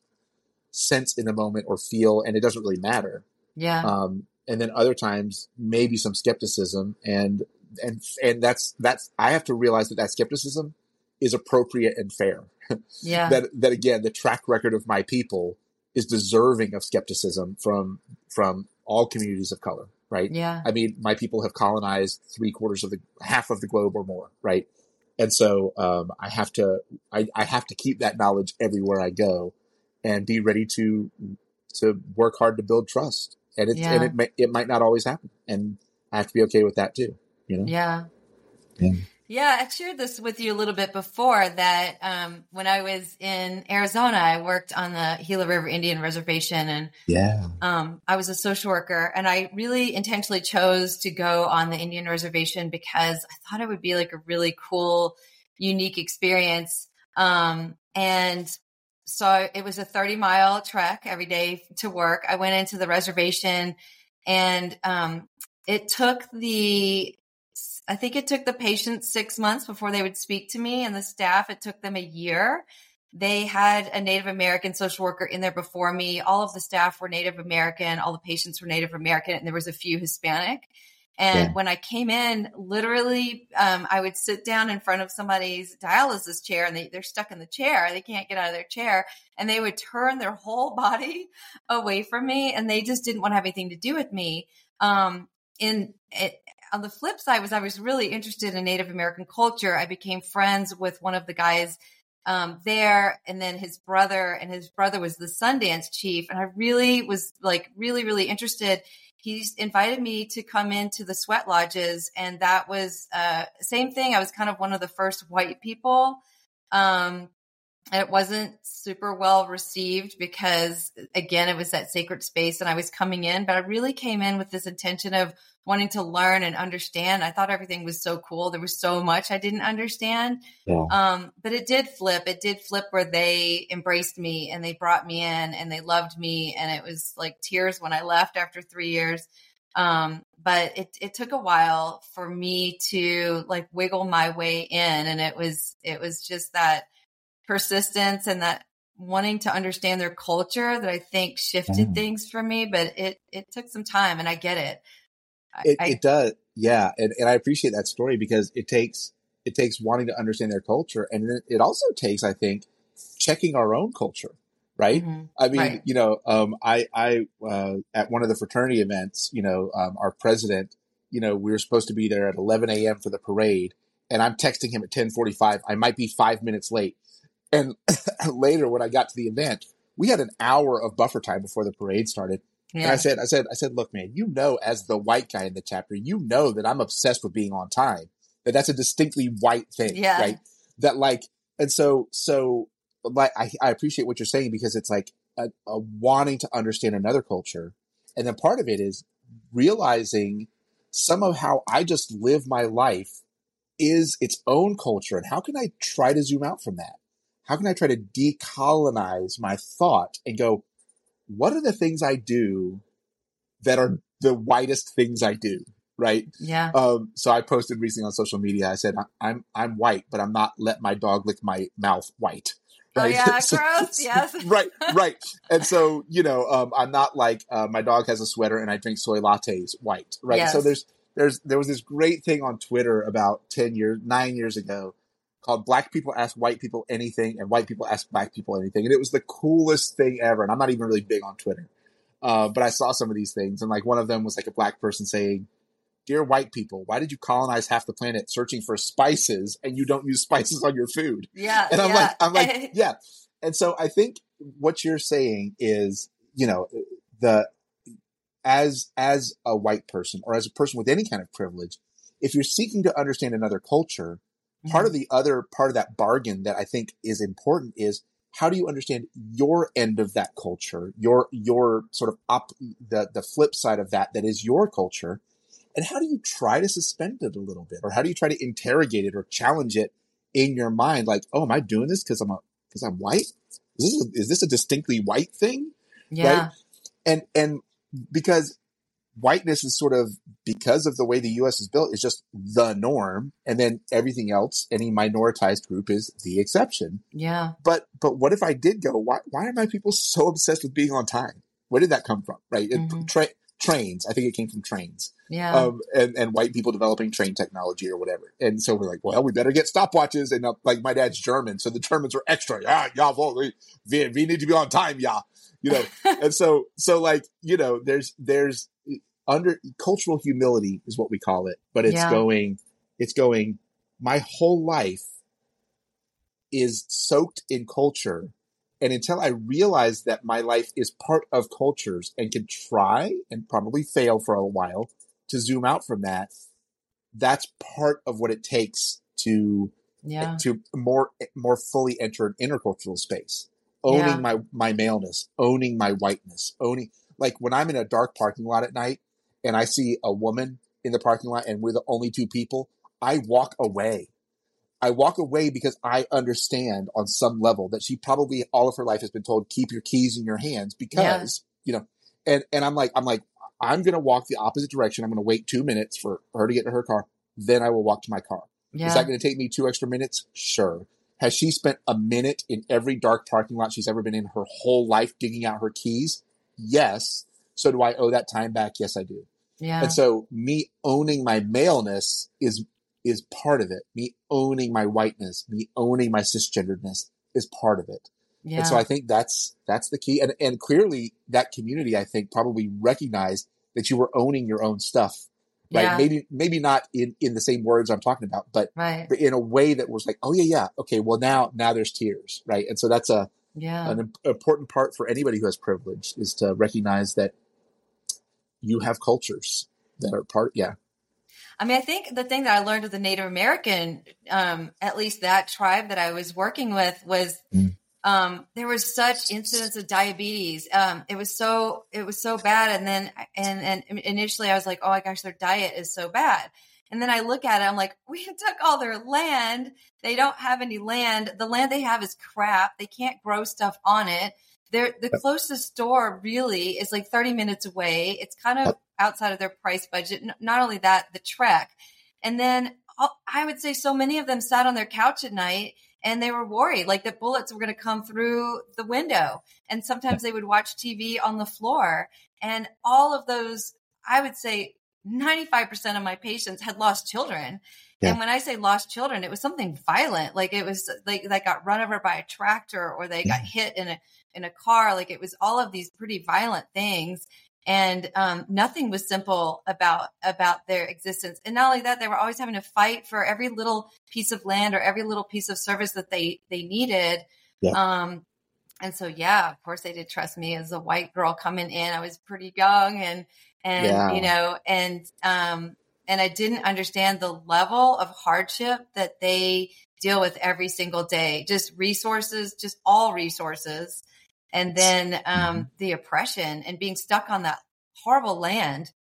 sense in the moment or feel, and it doesn't really matter. Yeah. Um, and then other times maybe some skepticism and and and that's that's I have to realize that that skepticism is appropriate and fair. Yeah. that that again, the track record of my people is deserving of skepticism from from all communities of color, right? Yeah. I mean, my people have colonized three quarters of the half of the globe or more, right? And so um, I have to I, I have to keep that knowledge everywhere I go, and be ready to to work hard to build trust. And it yeah. and it may, it might not always happen, and I have to be okay with that too you know? Yeah. Yeah. Yeah, I shared this with you a little bit before that um, when I was in Arizona, I worked on the Gila River Indian Reservation, and yeah, um, I was a social worker, and I really intentionally chose to go on the Indian Reservation because I thought it would be like a really cool, unique experience. Um, and so it was a 30 mile trek every day to work. I went into the reservation, and um, it took the I think it took the patients six months before they would speak to me, and the staff, it took them a year. They had a Native American social worker in there before me. All of the staff were Native American, all the patients were Native American, and there was a few Hispanic. And yeah. when I came in, literally, um, I would sit down in front of somebody's dialysis chair and they, they're stuck in the chair. They can't get out of their chair. And they would turn their whole body away from me and they just didn't want to have anything to do with me. Um, in it, on the flip side was I was really interested in Native American culture. I became friends with one of the guys um, there, and then his brother, and his brother was the Sundance chief, and I really was like really really interested. He's invited me to come into the sweat lodges, and that was uh, same thing. I was kind of one of the first white people um, it wasn't super well received because again it was that sacred space and i was coming in but i really came in with this intention of wanting to learn and understand. I thought everything was so cool. There was so much i didn't understand. Yeah. um, but it did flip. It did flip where they embraced me and they brought me in and they loved me. And it was like tears when i left after three years. Um, but it, it took a while for me to like wiggle my way in. And it was it was just that persistence and that wanting to understand their culture that I think shifted mm. things for me, but it, it took some time and I get it. It, I, it does. Yeah. And, and I appreciate that story because it takes, it takes wanting to understand their culture. And it also takes, I think, checking our own culture. Right. Mm-hmm. I mean, right. you know, um, I, I, uh, at one of the fraternity events, you know, um, our president, you know, we were supposed to be there at 11 a.m. for the parade and I'm texting him at 1045. I might be five minutes late and later, when I got to the event, we had an hour of buffer time before the parade started. Yeah. And I said, I said, I said, look, man, you know, as the white guy in the chapter, you know that I'm obsessed with being on time. That that's a distinctly white thing, yeah. right? That like, and so, so, like, I, I appreciate what you're saying because it's like a, a wanting to understand another culture, and then part of it is realizing some of how I just live my life is its own culture, and how can I try to zoom out from that? How can I try to decolonize my thought and go, what are the things I do that are the whitest things I do? right? Yeah. Um, so I posted recently on social media. I said, "I'm I'm white, but I'm not let my dog lick my mouth white." Oh Right? yeah, So- gross. Yes. right, right. And so, you know, um, I'm not like uh, my dog has a sweater and I drink soy lattes white, right? So there's there's there was this great thing on Twitter about ten years, nine years ago, called "Black People Ask White People Anything" and "White People Ask Black People Anything," and it was the coolest thing ever. And I'm not even really big on Twitter, uh, but I saw some of these things, and like one of them was like a black person saying. Dear white people, why did you colonize half the planet searching for spices and you don't use spices on your food? Yeah. and I'm yeah. like, I'm like, yeah. And so I think what you're saying is, you know, the as as a white person or as a person with any kind of privilege, if you're seeking to understand another culture, part mm-hmm. of the other part of that bargain that I think is important is how do you understand your end of that culture, your your sort of up the the flip side of that that is your culture, and how do you try to suspend it a little bit, or how do you try to interrogate it or challenge it in your mind, like, oh, am I doing this because I'm a because I'm white? Is this a, is this a distinctly white thing? yeah. and and because whiteness is sort of because of the way the US is built is just the norm and then everything else any minoritized group is the exception Yeah. but but what if I did go why why are my people so obsessed with being on time where did that come from right It- Mhm. tra- trains I think it came from trains Yeah. um, and, and white people developing train technology or whatever. And so we're like, well, we better get stopwatches. And uh, like my dad's German, so the Germans are extra. Yeah, yeah, we, we need to be on time. Yeah, you know. and so, so like, you know, there's, there's under cultural humility is what we call it, but it's Yeah. going, it's going, my whole life is soaked in culture. And until I realize that my life is part of cultures and can try and probably fail for a while to zoom out from that, that's part of what it takes to yeah. to more more fully enter an intercultural space. Owning Yeah. my my maleness, owning my whiteness, owning like when I'm in a dark parking lot at night and I see a woman in the parking lot and we're the only two people, I walk away. I walk away because I understand on some level that she probably all of her life has been told keep your keys in your hands because you know and and I'm like I'm like I'm going to walk the opposite direction. I'm going to wait 2 minutes for her to get to her car, then I will walk to my car. Yeah. Is that going to take me two extra minutes? Sure. Has she spent a minute in every dark parking lot she's ever been in her whole life digging out her keys? Yes. So do I owe that time back? Yes, I do. Yeah. And so me owning my maleness is is part of it. Me owning my whiteness, me owning my cisgenderedness is part of it. yeah. And so I think that's that's the key. And and clearly that community I think probably recognized that you were owning your own stuff. Right. Yeah. Maybe maybe not in, in the same words I'm talking about, but right. but in a way that was like, oh yeah, yeah, okay, well now now there's tears, right? And so that's a Yeah. an important part for anybody who has privilege is to recognize that you have cultures that are part. Yeah, I mean, I think the thing that I learned with the Native American, um, at least that tribe that I was working with, was Mm. um, there was such incidents of diabetes. Um, it was so it was so bad, and then and and initially I was like, oh my gosh, their diet is so bad. And then I look at it, I'm like, we took all their land. They don't have any land. The land they have is crap. They can't grow stuff on it. They're, the closest store really is like 30 minutes away. It's kind of outside of their price budget. Not only that, the trek. And then I would say so many of them sat on their couch at night and they were worried like that bullets were going to come through the window. And sometimes they would watch TV on the floor. And all of those, I would say 95% of my patients had lost children. Yeah. And when I say lost children, it was something violent. Like it was like they got run over by a tractor or they got hit in a in a car. Like it was all of these pretty violent things. And um, nothing was simple about about their existence. And not only that, they were always having to fight for every little piece of land or every little piece of service that they they needed. Yeah. Um, and so, yeah, of course, they did trust me as a white girl coming in. I was pretty young, and and Yeah. you know, and um, and I didn't understand the level of hardship that they deal with every single day. Just resources, just all resources, and then um, the oppression and being stuck on that horrible land.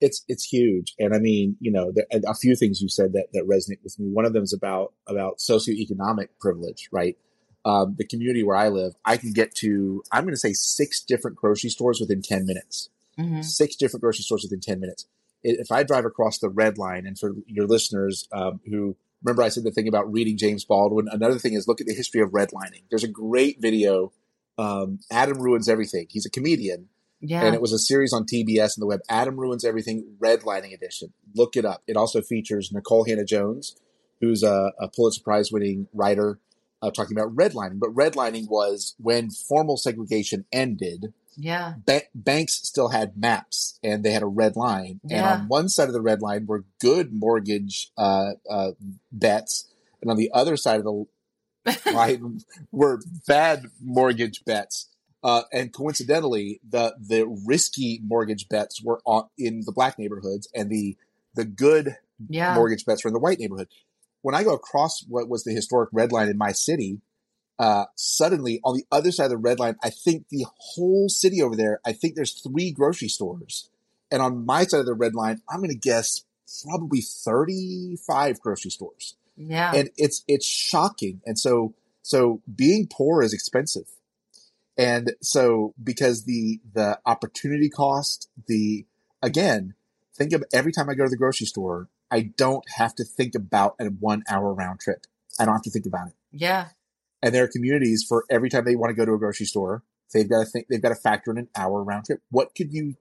it's it's huge. And I mean, you know, there, a few things you said that that resonate with me. One of them is about about socioeconomic privilege, right? Um, the community where I live, I can get to, I'm going to say six different grocery stores within 10 minutes. Mhm. six different grocery stores within 10 minutes. if I drive across the red line, and for your listeners um, who remember, I said the thing about reading James Baldwin. Another thing is look at the history of redlining. There's a great video. Um, Adam ruins everything. He's a comedian, Yeah. and it was a series on TBS and the web. Adam ruins everything. Redlining edition. Look it up. It also features Nikole Hannah-Jones, who's a, a Pulitzer Prize winning writer, uh, talking about redlining. But redlining was when formal segregation ended yeah. ba- banks still had maps and they had a red line. And on one side of the red line were good mortgage uh, uh, bets, and on the other side of the line were bad mortgage bets. Uh, and coincidentally, the the risky mortgage bets were on, in the black neighborhoods, and the the good Yeah. mortgage bets were in the white neighborhood. When I go across what was the historic red line in my city, uh, suddenly on the other side of the red line, I think the whole city over there, I think there's three grocery stores. And on my side of the red line, I'm going to guess probably 35 grocery stores. Yeah. And it's, it's shocking. And so, so being poor is expensive. And so because the, the opportunity cost, the, again, think of every time I go to the grocery store, I don't have to think about a one hour round trip. I don't have to think about it. yeah. And there are communities for every time they want to go to a grocery store, they've got to think, they've got to factor in an hour round trip. What could you,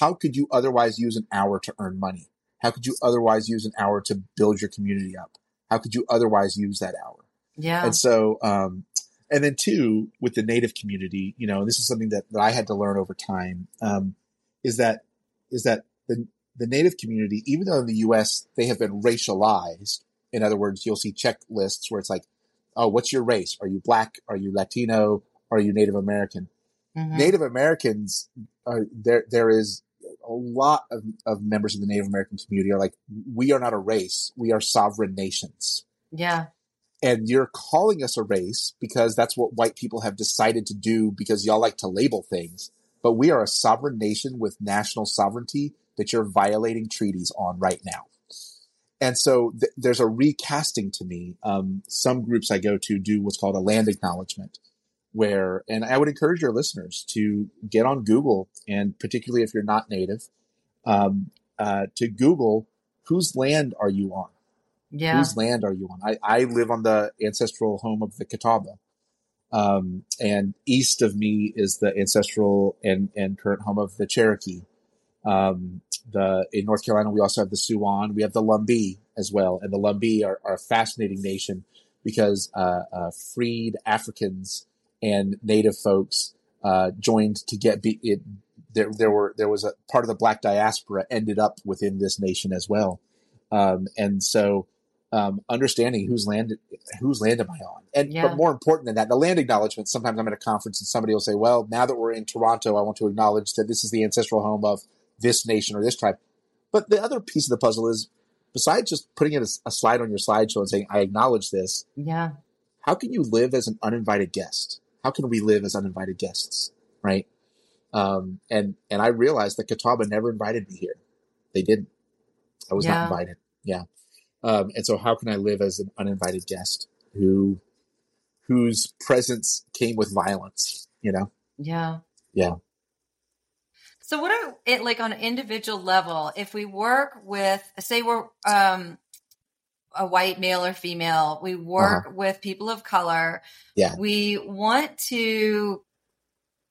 how could you otherwise use an hour to earn money? How could you otherwise use an hour to build your community up? How could you otherwise use that hour? Yeah. And so, um, and then two, with the native community, you know, and this is something that, that I had to learn over time, um, is that, is that the, the native community, even though in the U.S. they have been racialized, in other words, you'll see checklists where it's like, oh, what's your race? Are you black? Are you Latino? Are you Native American? Mhm. Native Americans are there. There is a lot of, of members of the Native American community are like, we are not a race. We are sovereign nations Yeah. and you're calling us a race because that's what white people have decided to do because y'all like to label things. But we are a sovereign nation with national sovereignty that you're violating treaties on right now. And so th- there's a recasting to me. Um, some groups I go to do what's called a land acknowledgement where, and I would encourage your listeners to get on Google and particularly if you're not native, um, uh, to Google whose land are you on? Yeah. whose land are you on? I, I live on the ancestral home of the Catawba. Um, and east of me is the ancestral and, and current home of the Cherokee. Um, the, in North Carolina, we also have the Siouan. We have the Lumbee as well. And the Lumbee are, are a fascinating nation because, uh, uh, freed Africans and native folks, uh, joined to get be, it. There, there were, there was a part of the black diaspora ended up within this nation as well. Um, and so, um, understanding whose land whose land am I on, and Yeah. but more important than that, the land acknowledgement. Sometimes I'm at a conference and somebody will say, "Well, now that we're in Toronto, I want to acknowledge that this is the ancestral home of this nation or this tribe." But the other piece of the puzzle is, besides just putting in a, a slide on your slideshow and saying, "I acknowledge this," Yeah. how can you live as an uninvited guest? How can we live as uninvited guests, right? Um, and and I realized that Catawba never invited me here; they didn't. I was Yeah. not invited. Yeah. Um, and so how can I live as an uninvited guest who, whose presence came with violence, you know? Yeah. Yeah. So what are it like on an individual level? If we work with, say, we're um, a white male or female, we work with people of color. Uh-huh. Yeah. We want to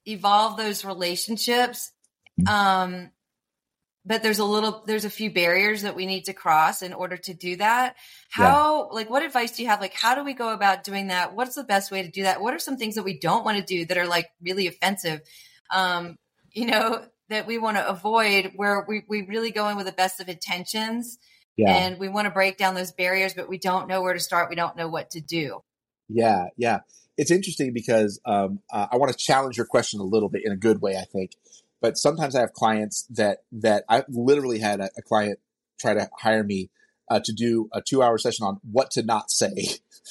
evolve those relationships. Mm-hmm. Um, but there's a little, there's a few barriers that we need to cross in order to do that. How, like, what advice do you have? Like, how do we go about doing that? What's the best way to do that? What are some things that we don't want to do that are like really offensive? Um, you know, that we want to avoid where we, we really go in with the best of intentions Yeah. and we want to break down those barriers, but we don't know where to start. We don't know what to do. Yeah, yeah. It's interesting because um, uh, I want to challenge your question a little bit in a good way, I think. But sometimes I have clients that that I literally had a, a client try to hire me uh, to do a two-hour session on what to not say,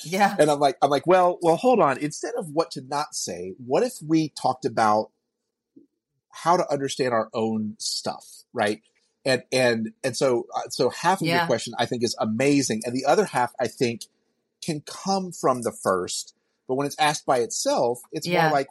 Yeah. and I'm like, I'm like, well, well, hold on. Instead of what to not say, what if we talked about how to understand our own stuff, right? And and and so uh, so half of your question I think is amazing, and the other half I think can come from the first. But when it's asked by itself, it's Yeah. more like,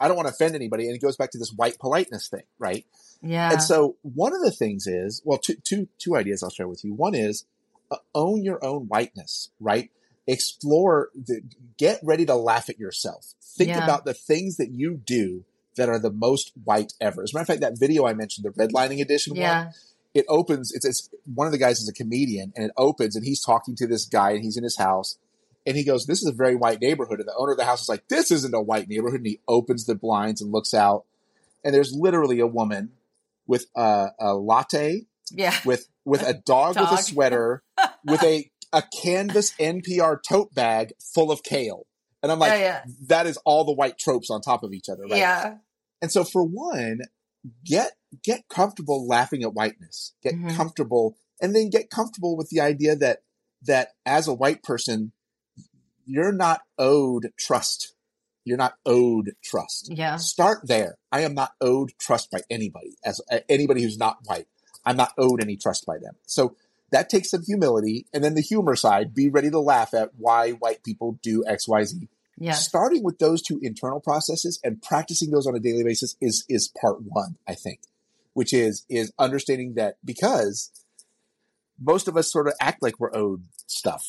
I don't want to offend anybody. And it goes back to this white politeness thing, right? Yeah. And so one of the things is, well, two, two, two ideas I'll share with you. One is uh, own your own whiteness, right? Explore, the, get ready to laugh at yourself. Think Yeah. about the things that you do that are the most white ever. As a matter of fact, that video I mentioned, the redlining edition one, yeah. It opens it's, it's one of the guys is a comedian and it opens and he's talking to this guy and he's in his house and he goes this is a very white neighborhood and the owner of the house is like this isn't a white neighborhood and he opens the blinds and looks out and there's literally a woman with a, a latte Yeah. with with a dog, with a sweater with a a canvas npr tote bag full of kale and i'm oh, like yeah. Yeah. that is all the white tropes on top of each other right Yeah. and so for one, get get comfortable laughing at whiteness. Get Mhm. comfortable and then get comfortable with the idea that that as a white person, you're not owed trust. You're not owed trust. Yeah. Start there. I am not owed trust by anybody. As uh, anybody who's not white, I'm not owed any trust by them. So that takes some humility, and then the humor side. Be ready to laugh at why white people do X, Y, Z Yeah. starting with those two internal processes and practicing those on a daily basis is is part one i think which is is understanding that because most of us sort of act like we're owed stuff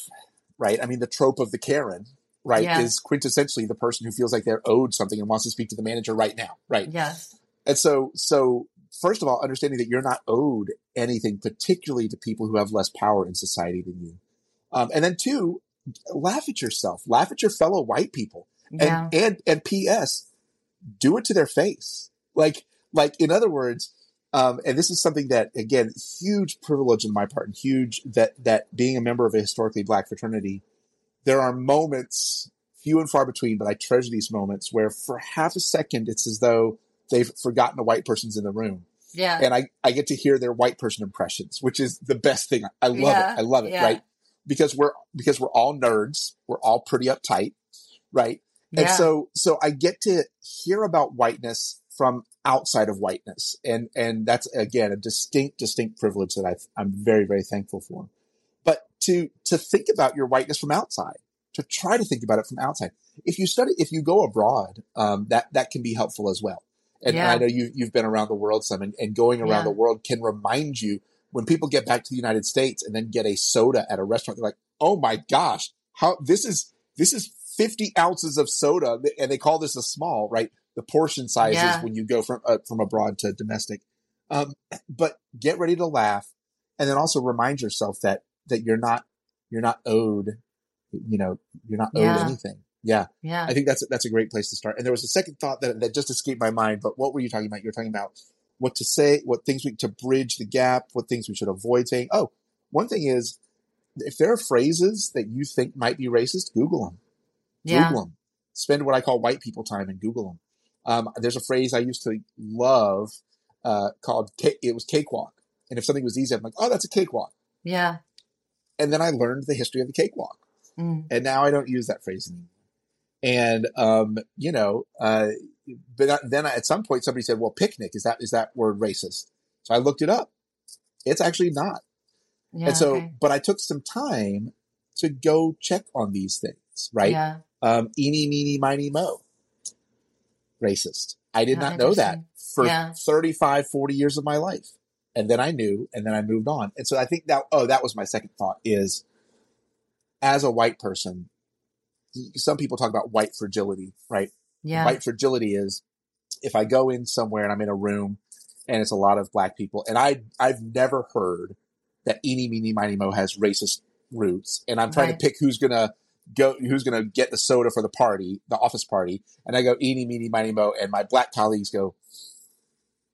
right i mean the trope of the karen right Yeah. is quintessentially the person who feels like they're owed something and wants to speak to the manager right now right Yes. and so so first of all understanding that you're not owed anything particularly to people who have less power in society than you um, and then two laugh at yourself laugh at your fellow white people Yeah. and and and ps do it to their face like like in other words um and this is something that again huge privilege on my part and huge that that being a member of a historically black fraternity there are moments few and far between but i treasure these moments where for half a second it's as though they've forgotten a white person's in the room. Yeah. and i i get to hear their white person impressions which is the best thing. I love Yeah, it i love it yeah. right? Because we're because we're all nerds. We're all pretty uptight right? And Yeah. so, so I get to hear about whiteness from outside of whiteness. And, and that's again, a distinct, distinct privilege that I've, I'm very, very thankful for. But to, to think about your whiteness from outside, to try to think about it from outside. If you study, if you go abroad, um, that, that can be helpful as well. And, and Yeah. I know you, you've been around the world some and, and going around Yeah. the world can remind you when people get back to the United States and then get a soda at a restaurant, they're like, Oh my gosh, how this is, this is 50 ounces of soda and they call this a small, right? The portion sizes Yeah. when you go from, uh, from abroad to domestic. Um, but get ready to laugh and then also remind yourself that, that you're not, you're not owed, you know, you're not owed Yeah. anything. Yeah. yeah. I think that's that's a great place to start. And there was a second thought that that just escaped my mind. But what were you talking about? You were talking about what to say, what things we to bridge the gap, what things we should avoid saying. Oh, one thing is if there are phrases that you think might be racist, Google them. yeah. Google them. Spend what I call white people time and Google them. Um, there's a phrase I used to love uh, called ca- it was cakewalk. And if something was easy, I'm like, oh, that's a cakewalk. Yeah. And then I learned the history of the cakewalk Mm. and now I don't use that phrase anymore. And um, you know, uh, but then at some point somebody said, "Well, picnic is that is that word racist?" So I looked it up. It's actually not. Yeah. and so, okay. but I took some time to go check on these things, right? Yeah. Um, eeny, meeny, miny, mo. Racist. I did Yeah, not know that for Yeah. 35, 40 years of my life. And then I knew, and then I moved on. And so I think that, oh, that was my second thought is as a white person, some people talk about white fragility, right? Yeah. White fragility is if I go in somewhere and I'm in a room and it's a lot of black people, and I I've never heard that eeny meeny miny mo has racist roots, and I'm trying Right. to pick who's gonna go, who's gonna get the soda for the party, the office party, and I go eeny meeny miny mo, and my black colleagues go,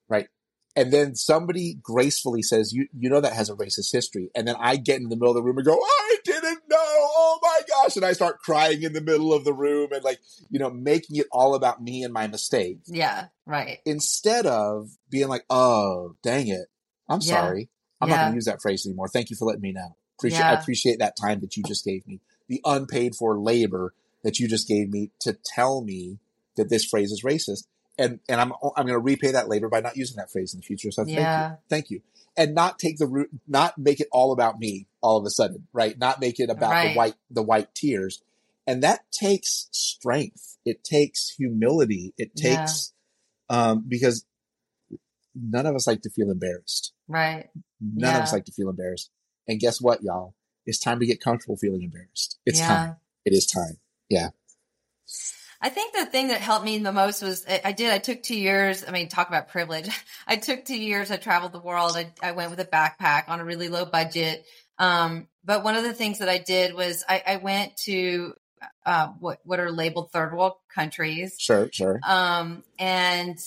right, and then somebody gracefully says, "You you know that has a racist history," and then I get in the middle of the room and go, "I didn't know! Oh my gosh!" and I start crying in the middle of the room and like you know making it all about me and my mistake. Yeah. Right. instead of being like, "Oh, dang it, I'm Yeah. sorry, I'm not going to use that phrase anymore. Thank you for letting me know. Appreciate I appreciate that time that you just gave me, the unpaid for labor that you just gave me to tell me that this phrase is racist." And and I'm I'm going to repay that labor by not using that phrase in the future. So thank you, thank you, and not take the root, not make it all about me all of a sudden, right? Not make it about Right. the white the white tears, and that takes strength. It takes humility. It takes, yeah. um, because none of us like to feel embarrassed. Right. None yeah. of us like to feel embarrassed. And guess what, y'all? It's time to get comfortable feeling embarrassed. It's yeah. time. It is time. Yeah. I think the thing that helped me the most was I did, I took two years. I mean, talk about privilege. I took two years. I traveled the world. I, I went with a backpack on a really low budget. Um, but one of the things that I did was I, I went to uh, what what are labeled third world countries. Sure, sure. Um, and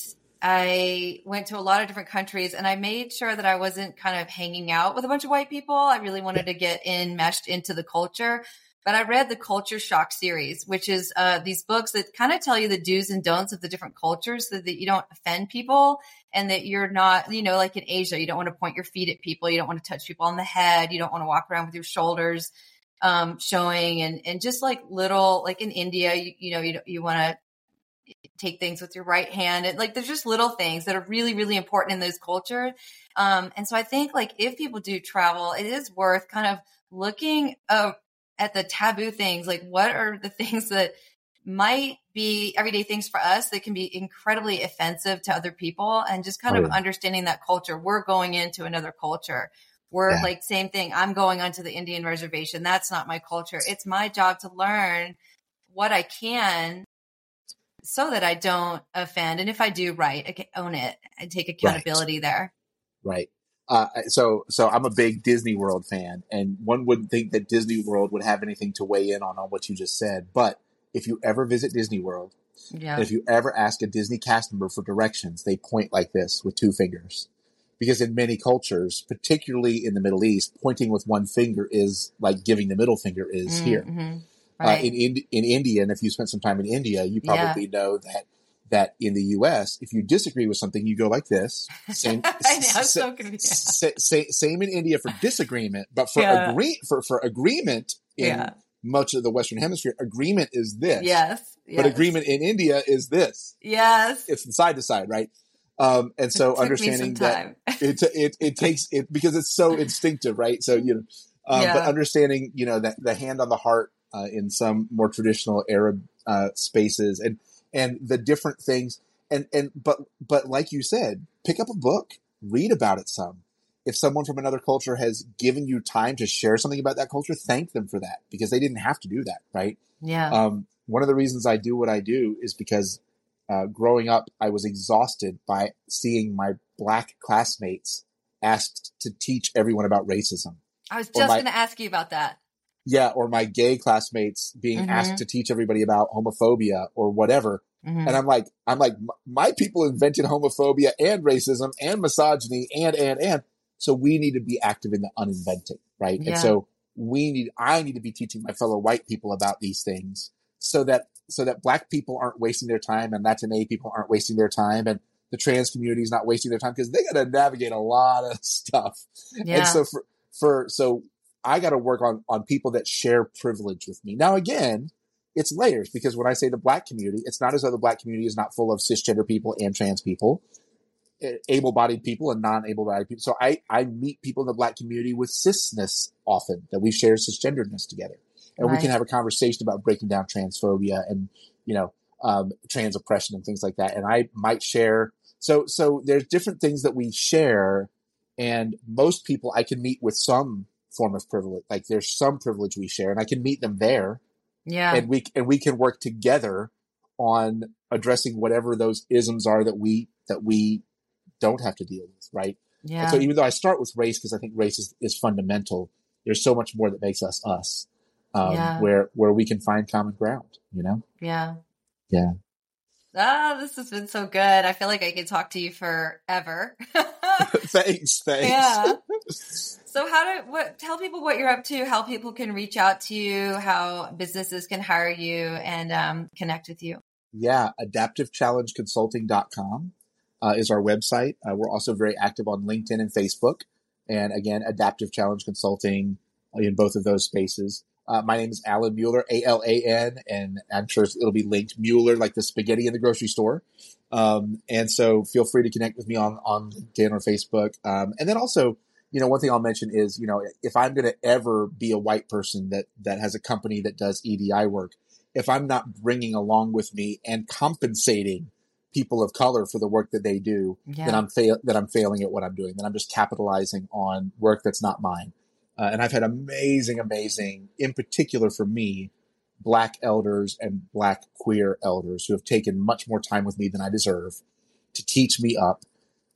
I went to a lot of different countries, and I made sure that I wasn't kind of hanging out with a bunch of white people. I really wanted to get in meshed into the culture. But I read the Culture Shock series, which is uh, these books that kind of tell you the do's and don'ts of the different cultures so that you don't offend people and that you're not, you know, like in Asia, you don't want to point your feet at people. You don't want to touch people on the head. You don't want to walk around with your shoulders um, showing and, and just like little, like in India, you, you know, you, you want to take things with your right hand. And like there's just little things that are really, really important in those cultures. Um, and so I think like if people do travel, it is worth kind of looking uh, at the taboo things, like what are the things that might be everyday things for us that can be incredibly offensive to other people and just kind oh, of yeah. understanding that culture. We're going into another culture. We're yeah. like same thing. I'm going onto the Indian reservation. That's not my culture. It's my job to learn what I can so that I don't offend. And if I do right, I can own it and take accountability right. there. Right. Uh, so, so I'm a big Disney World fan, and one wouldn't think that Disney World would have anything to weigh in on on what you just said. But if you ever visit Disney World, yeah. if you ever ask a Disney cast member for directions, they point like this with two fingers, because in many cultures, particularly in the Middle East, pointing with one finger is like giving the middle finger is mm-hmm. here. Right. Uh, in, in in India, and if you spent some time in India, you probably yeah. know that that in the U.S., if you disagree with something, you go like this. Same, know, so same in India for disagreement, but for yeah. agree for for agreement in yeah. much of the Western Hemisphere, agreement is this. Yes, yes. But agreement in India is this. Yes. It's side to side, right? Um, and so understanding that it, it it takes it because it's so instinctive, right? So you know, um, yeah. but understanding you know that the hand on the heart uh, in some more traditional Arab uh, spaces and and the different things. And and but but like you said pick up a book read about it some. If someone from another culture has given you time to share something about that culture thank them for that because they didn't have to do that right? Yeah. Um, one of the reasons i do what i do is because uh, growing up i was exhausted by seeing my black classmates asked to teach everyone about racism. I was just going to ask you about that yeah, or my gay classmates being mm-hmm. asked to teach everybody about homophobia or whatever. Mm-hmm. And I'm like, I'm like, my people invented homophobia and racism and misogyny and, and, and. So we need to be active in the uninventing, right? Yeah. And so we need, I need to be teaching my fellow white people about these things so that, so that black people aren't wasting their time and Latina people aren't wasting their time and the trans community is not wasting their time because they got to navigate a lot of stuff. Yeah. And so for, for, so I got to work on on people that share privilege with me. Now, again, it's layers because when I say the black community, it's not as though the black community is not full of cisgender people and trans people, able-bodied people and non-able-bodied people. So I I meet people in the black community with cisness often that we share cisgenderedness together, and right. we can have a conversation about breaking down transphobia and you know um, trans oppression and things like that. And I might share. So so there's different things that we share, and most people I can meet with some form of privilege. Like there's some privilege we share, and I can meet them there. Yeah, and we and we can work together on addressing whatever those isms are that we that we don't have to deal with, right? Yeah. And so even though I start with race because I think race is, is fundamental, there's so much more that makes us us, um, yeah. where where we can find common ground. You know? Yeah. Yeah. Ah, this has been so good. I feel like I could talk to you forever. thanks, thanks. Yeah. So how do what tell people what you're up to, how people can reach out to you, how businesses can hire you and um, connect with you. Yeah, adaptivechallengeconsulting.com uh, is our website. Uh, we're also very active on LinkedIn and Facebook. And again, Adaptive Challenge Consulting in both of those spaces. Uh, my name is Alan Mueller, A L A N, and I'm sure it'll be linked Mueller, like the spaghetti in the grocery store. Um, and so feel free to connect with me on, on LinkedIn or Facebook. Um, and then also, you know, one thing I'll mention is, you know, if I'm going to ever be a white person that, that has a company that does EDI work, if I'm not bringing along with me and compensating people of color for the work that they do, yeah. then I'm fail that I'm failing at what I'm doing. Then I'm just capitalizing on work that's not mine. Uh, and I've had amazing, amazing, in particular for me, black elders and black queer elders who have taken much more time with me than I deserve to teach me up.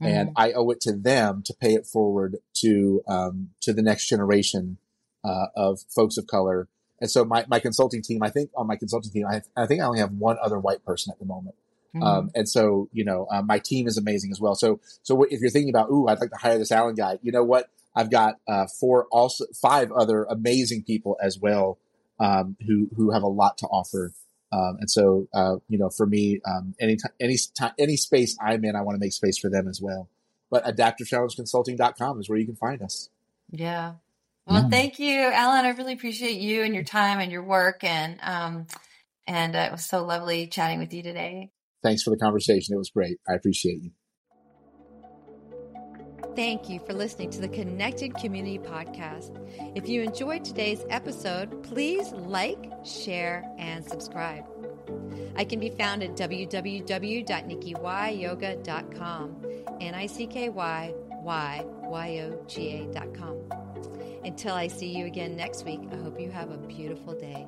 Mm-hmm. And I owe it to them to pay it forward to um, to the next generation uh, of folks of color. And so my, my consulting team, I think on my consulting team, I, I think I only have one other white person at the moment. Mm-hmm. Um, and so, you know, uh, my team is amazing as well. So, so if you're thinking about, ooh, I'd like to hire this Alan guy, you know what? I've got uh, four, also five other amazing people as well um, who who have a lot to offer. Um, and so, uh, you know, for me, um, any time, any time, any space I'm in, I want to make space for them as well. But adaptivechallengeconsulting.com is where you can find us. Yeah. Well, yeah. thank you, Alan. I really appreciate you and your time and your work, and um, and uh, it was so lovely chatting with you today. Thanks for the conversation. It was great. I appreciate you. Thank you for listening to the Connected Community Podcast. If you enjoyed today's episode, please like, share, and subscribe. I can be found at www.nickyyyoga.com, N-I-C-K-Y-Y-Y-O-G-A.com. Until I see you again next week, I hope you have a beautiful day.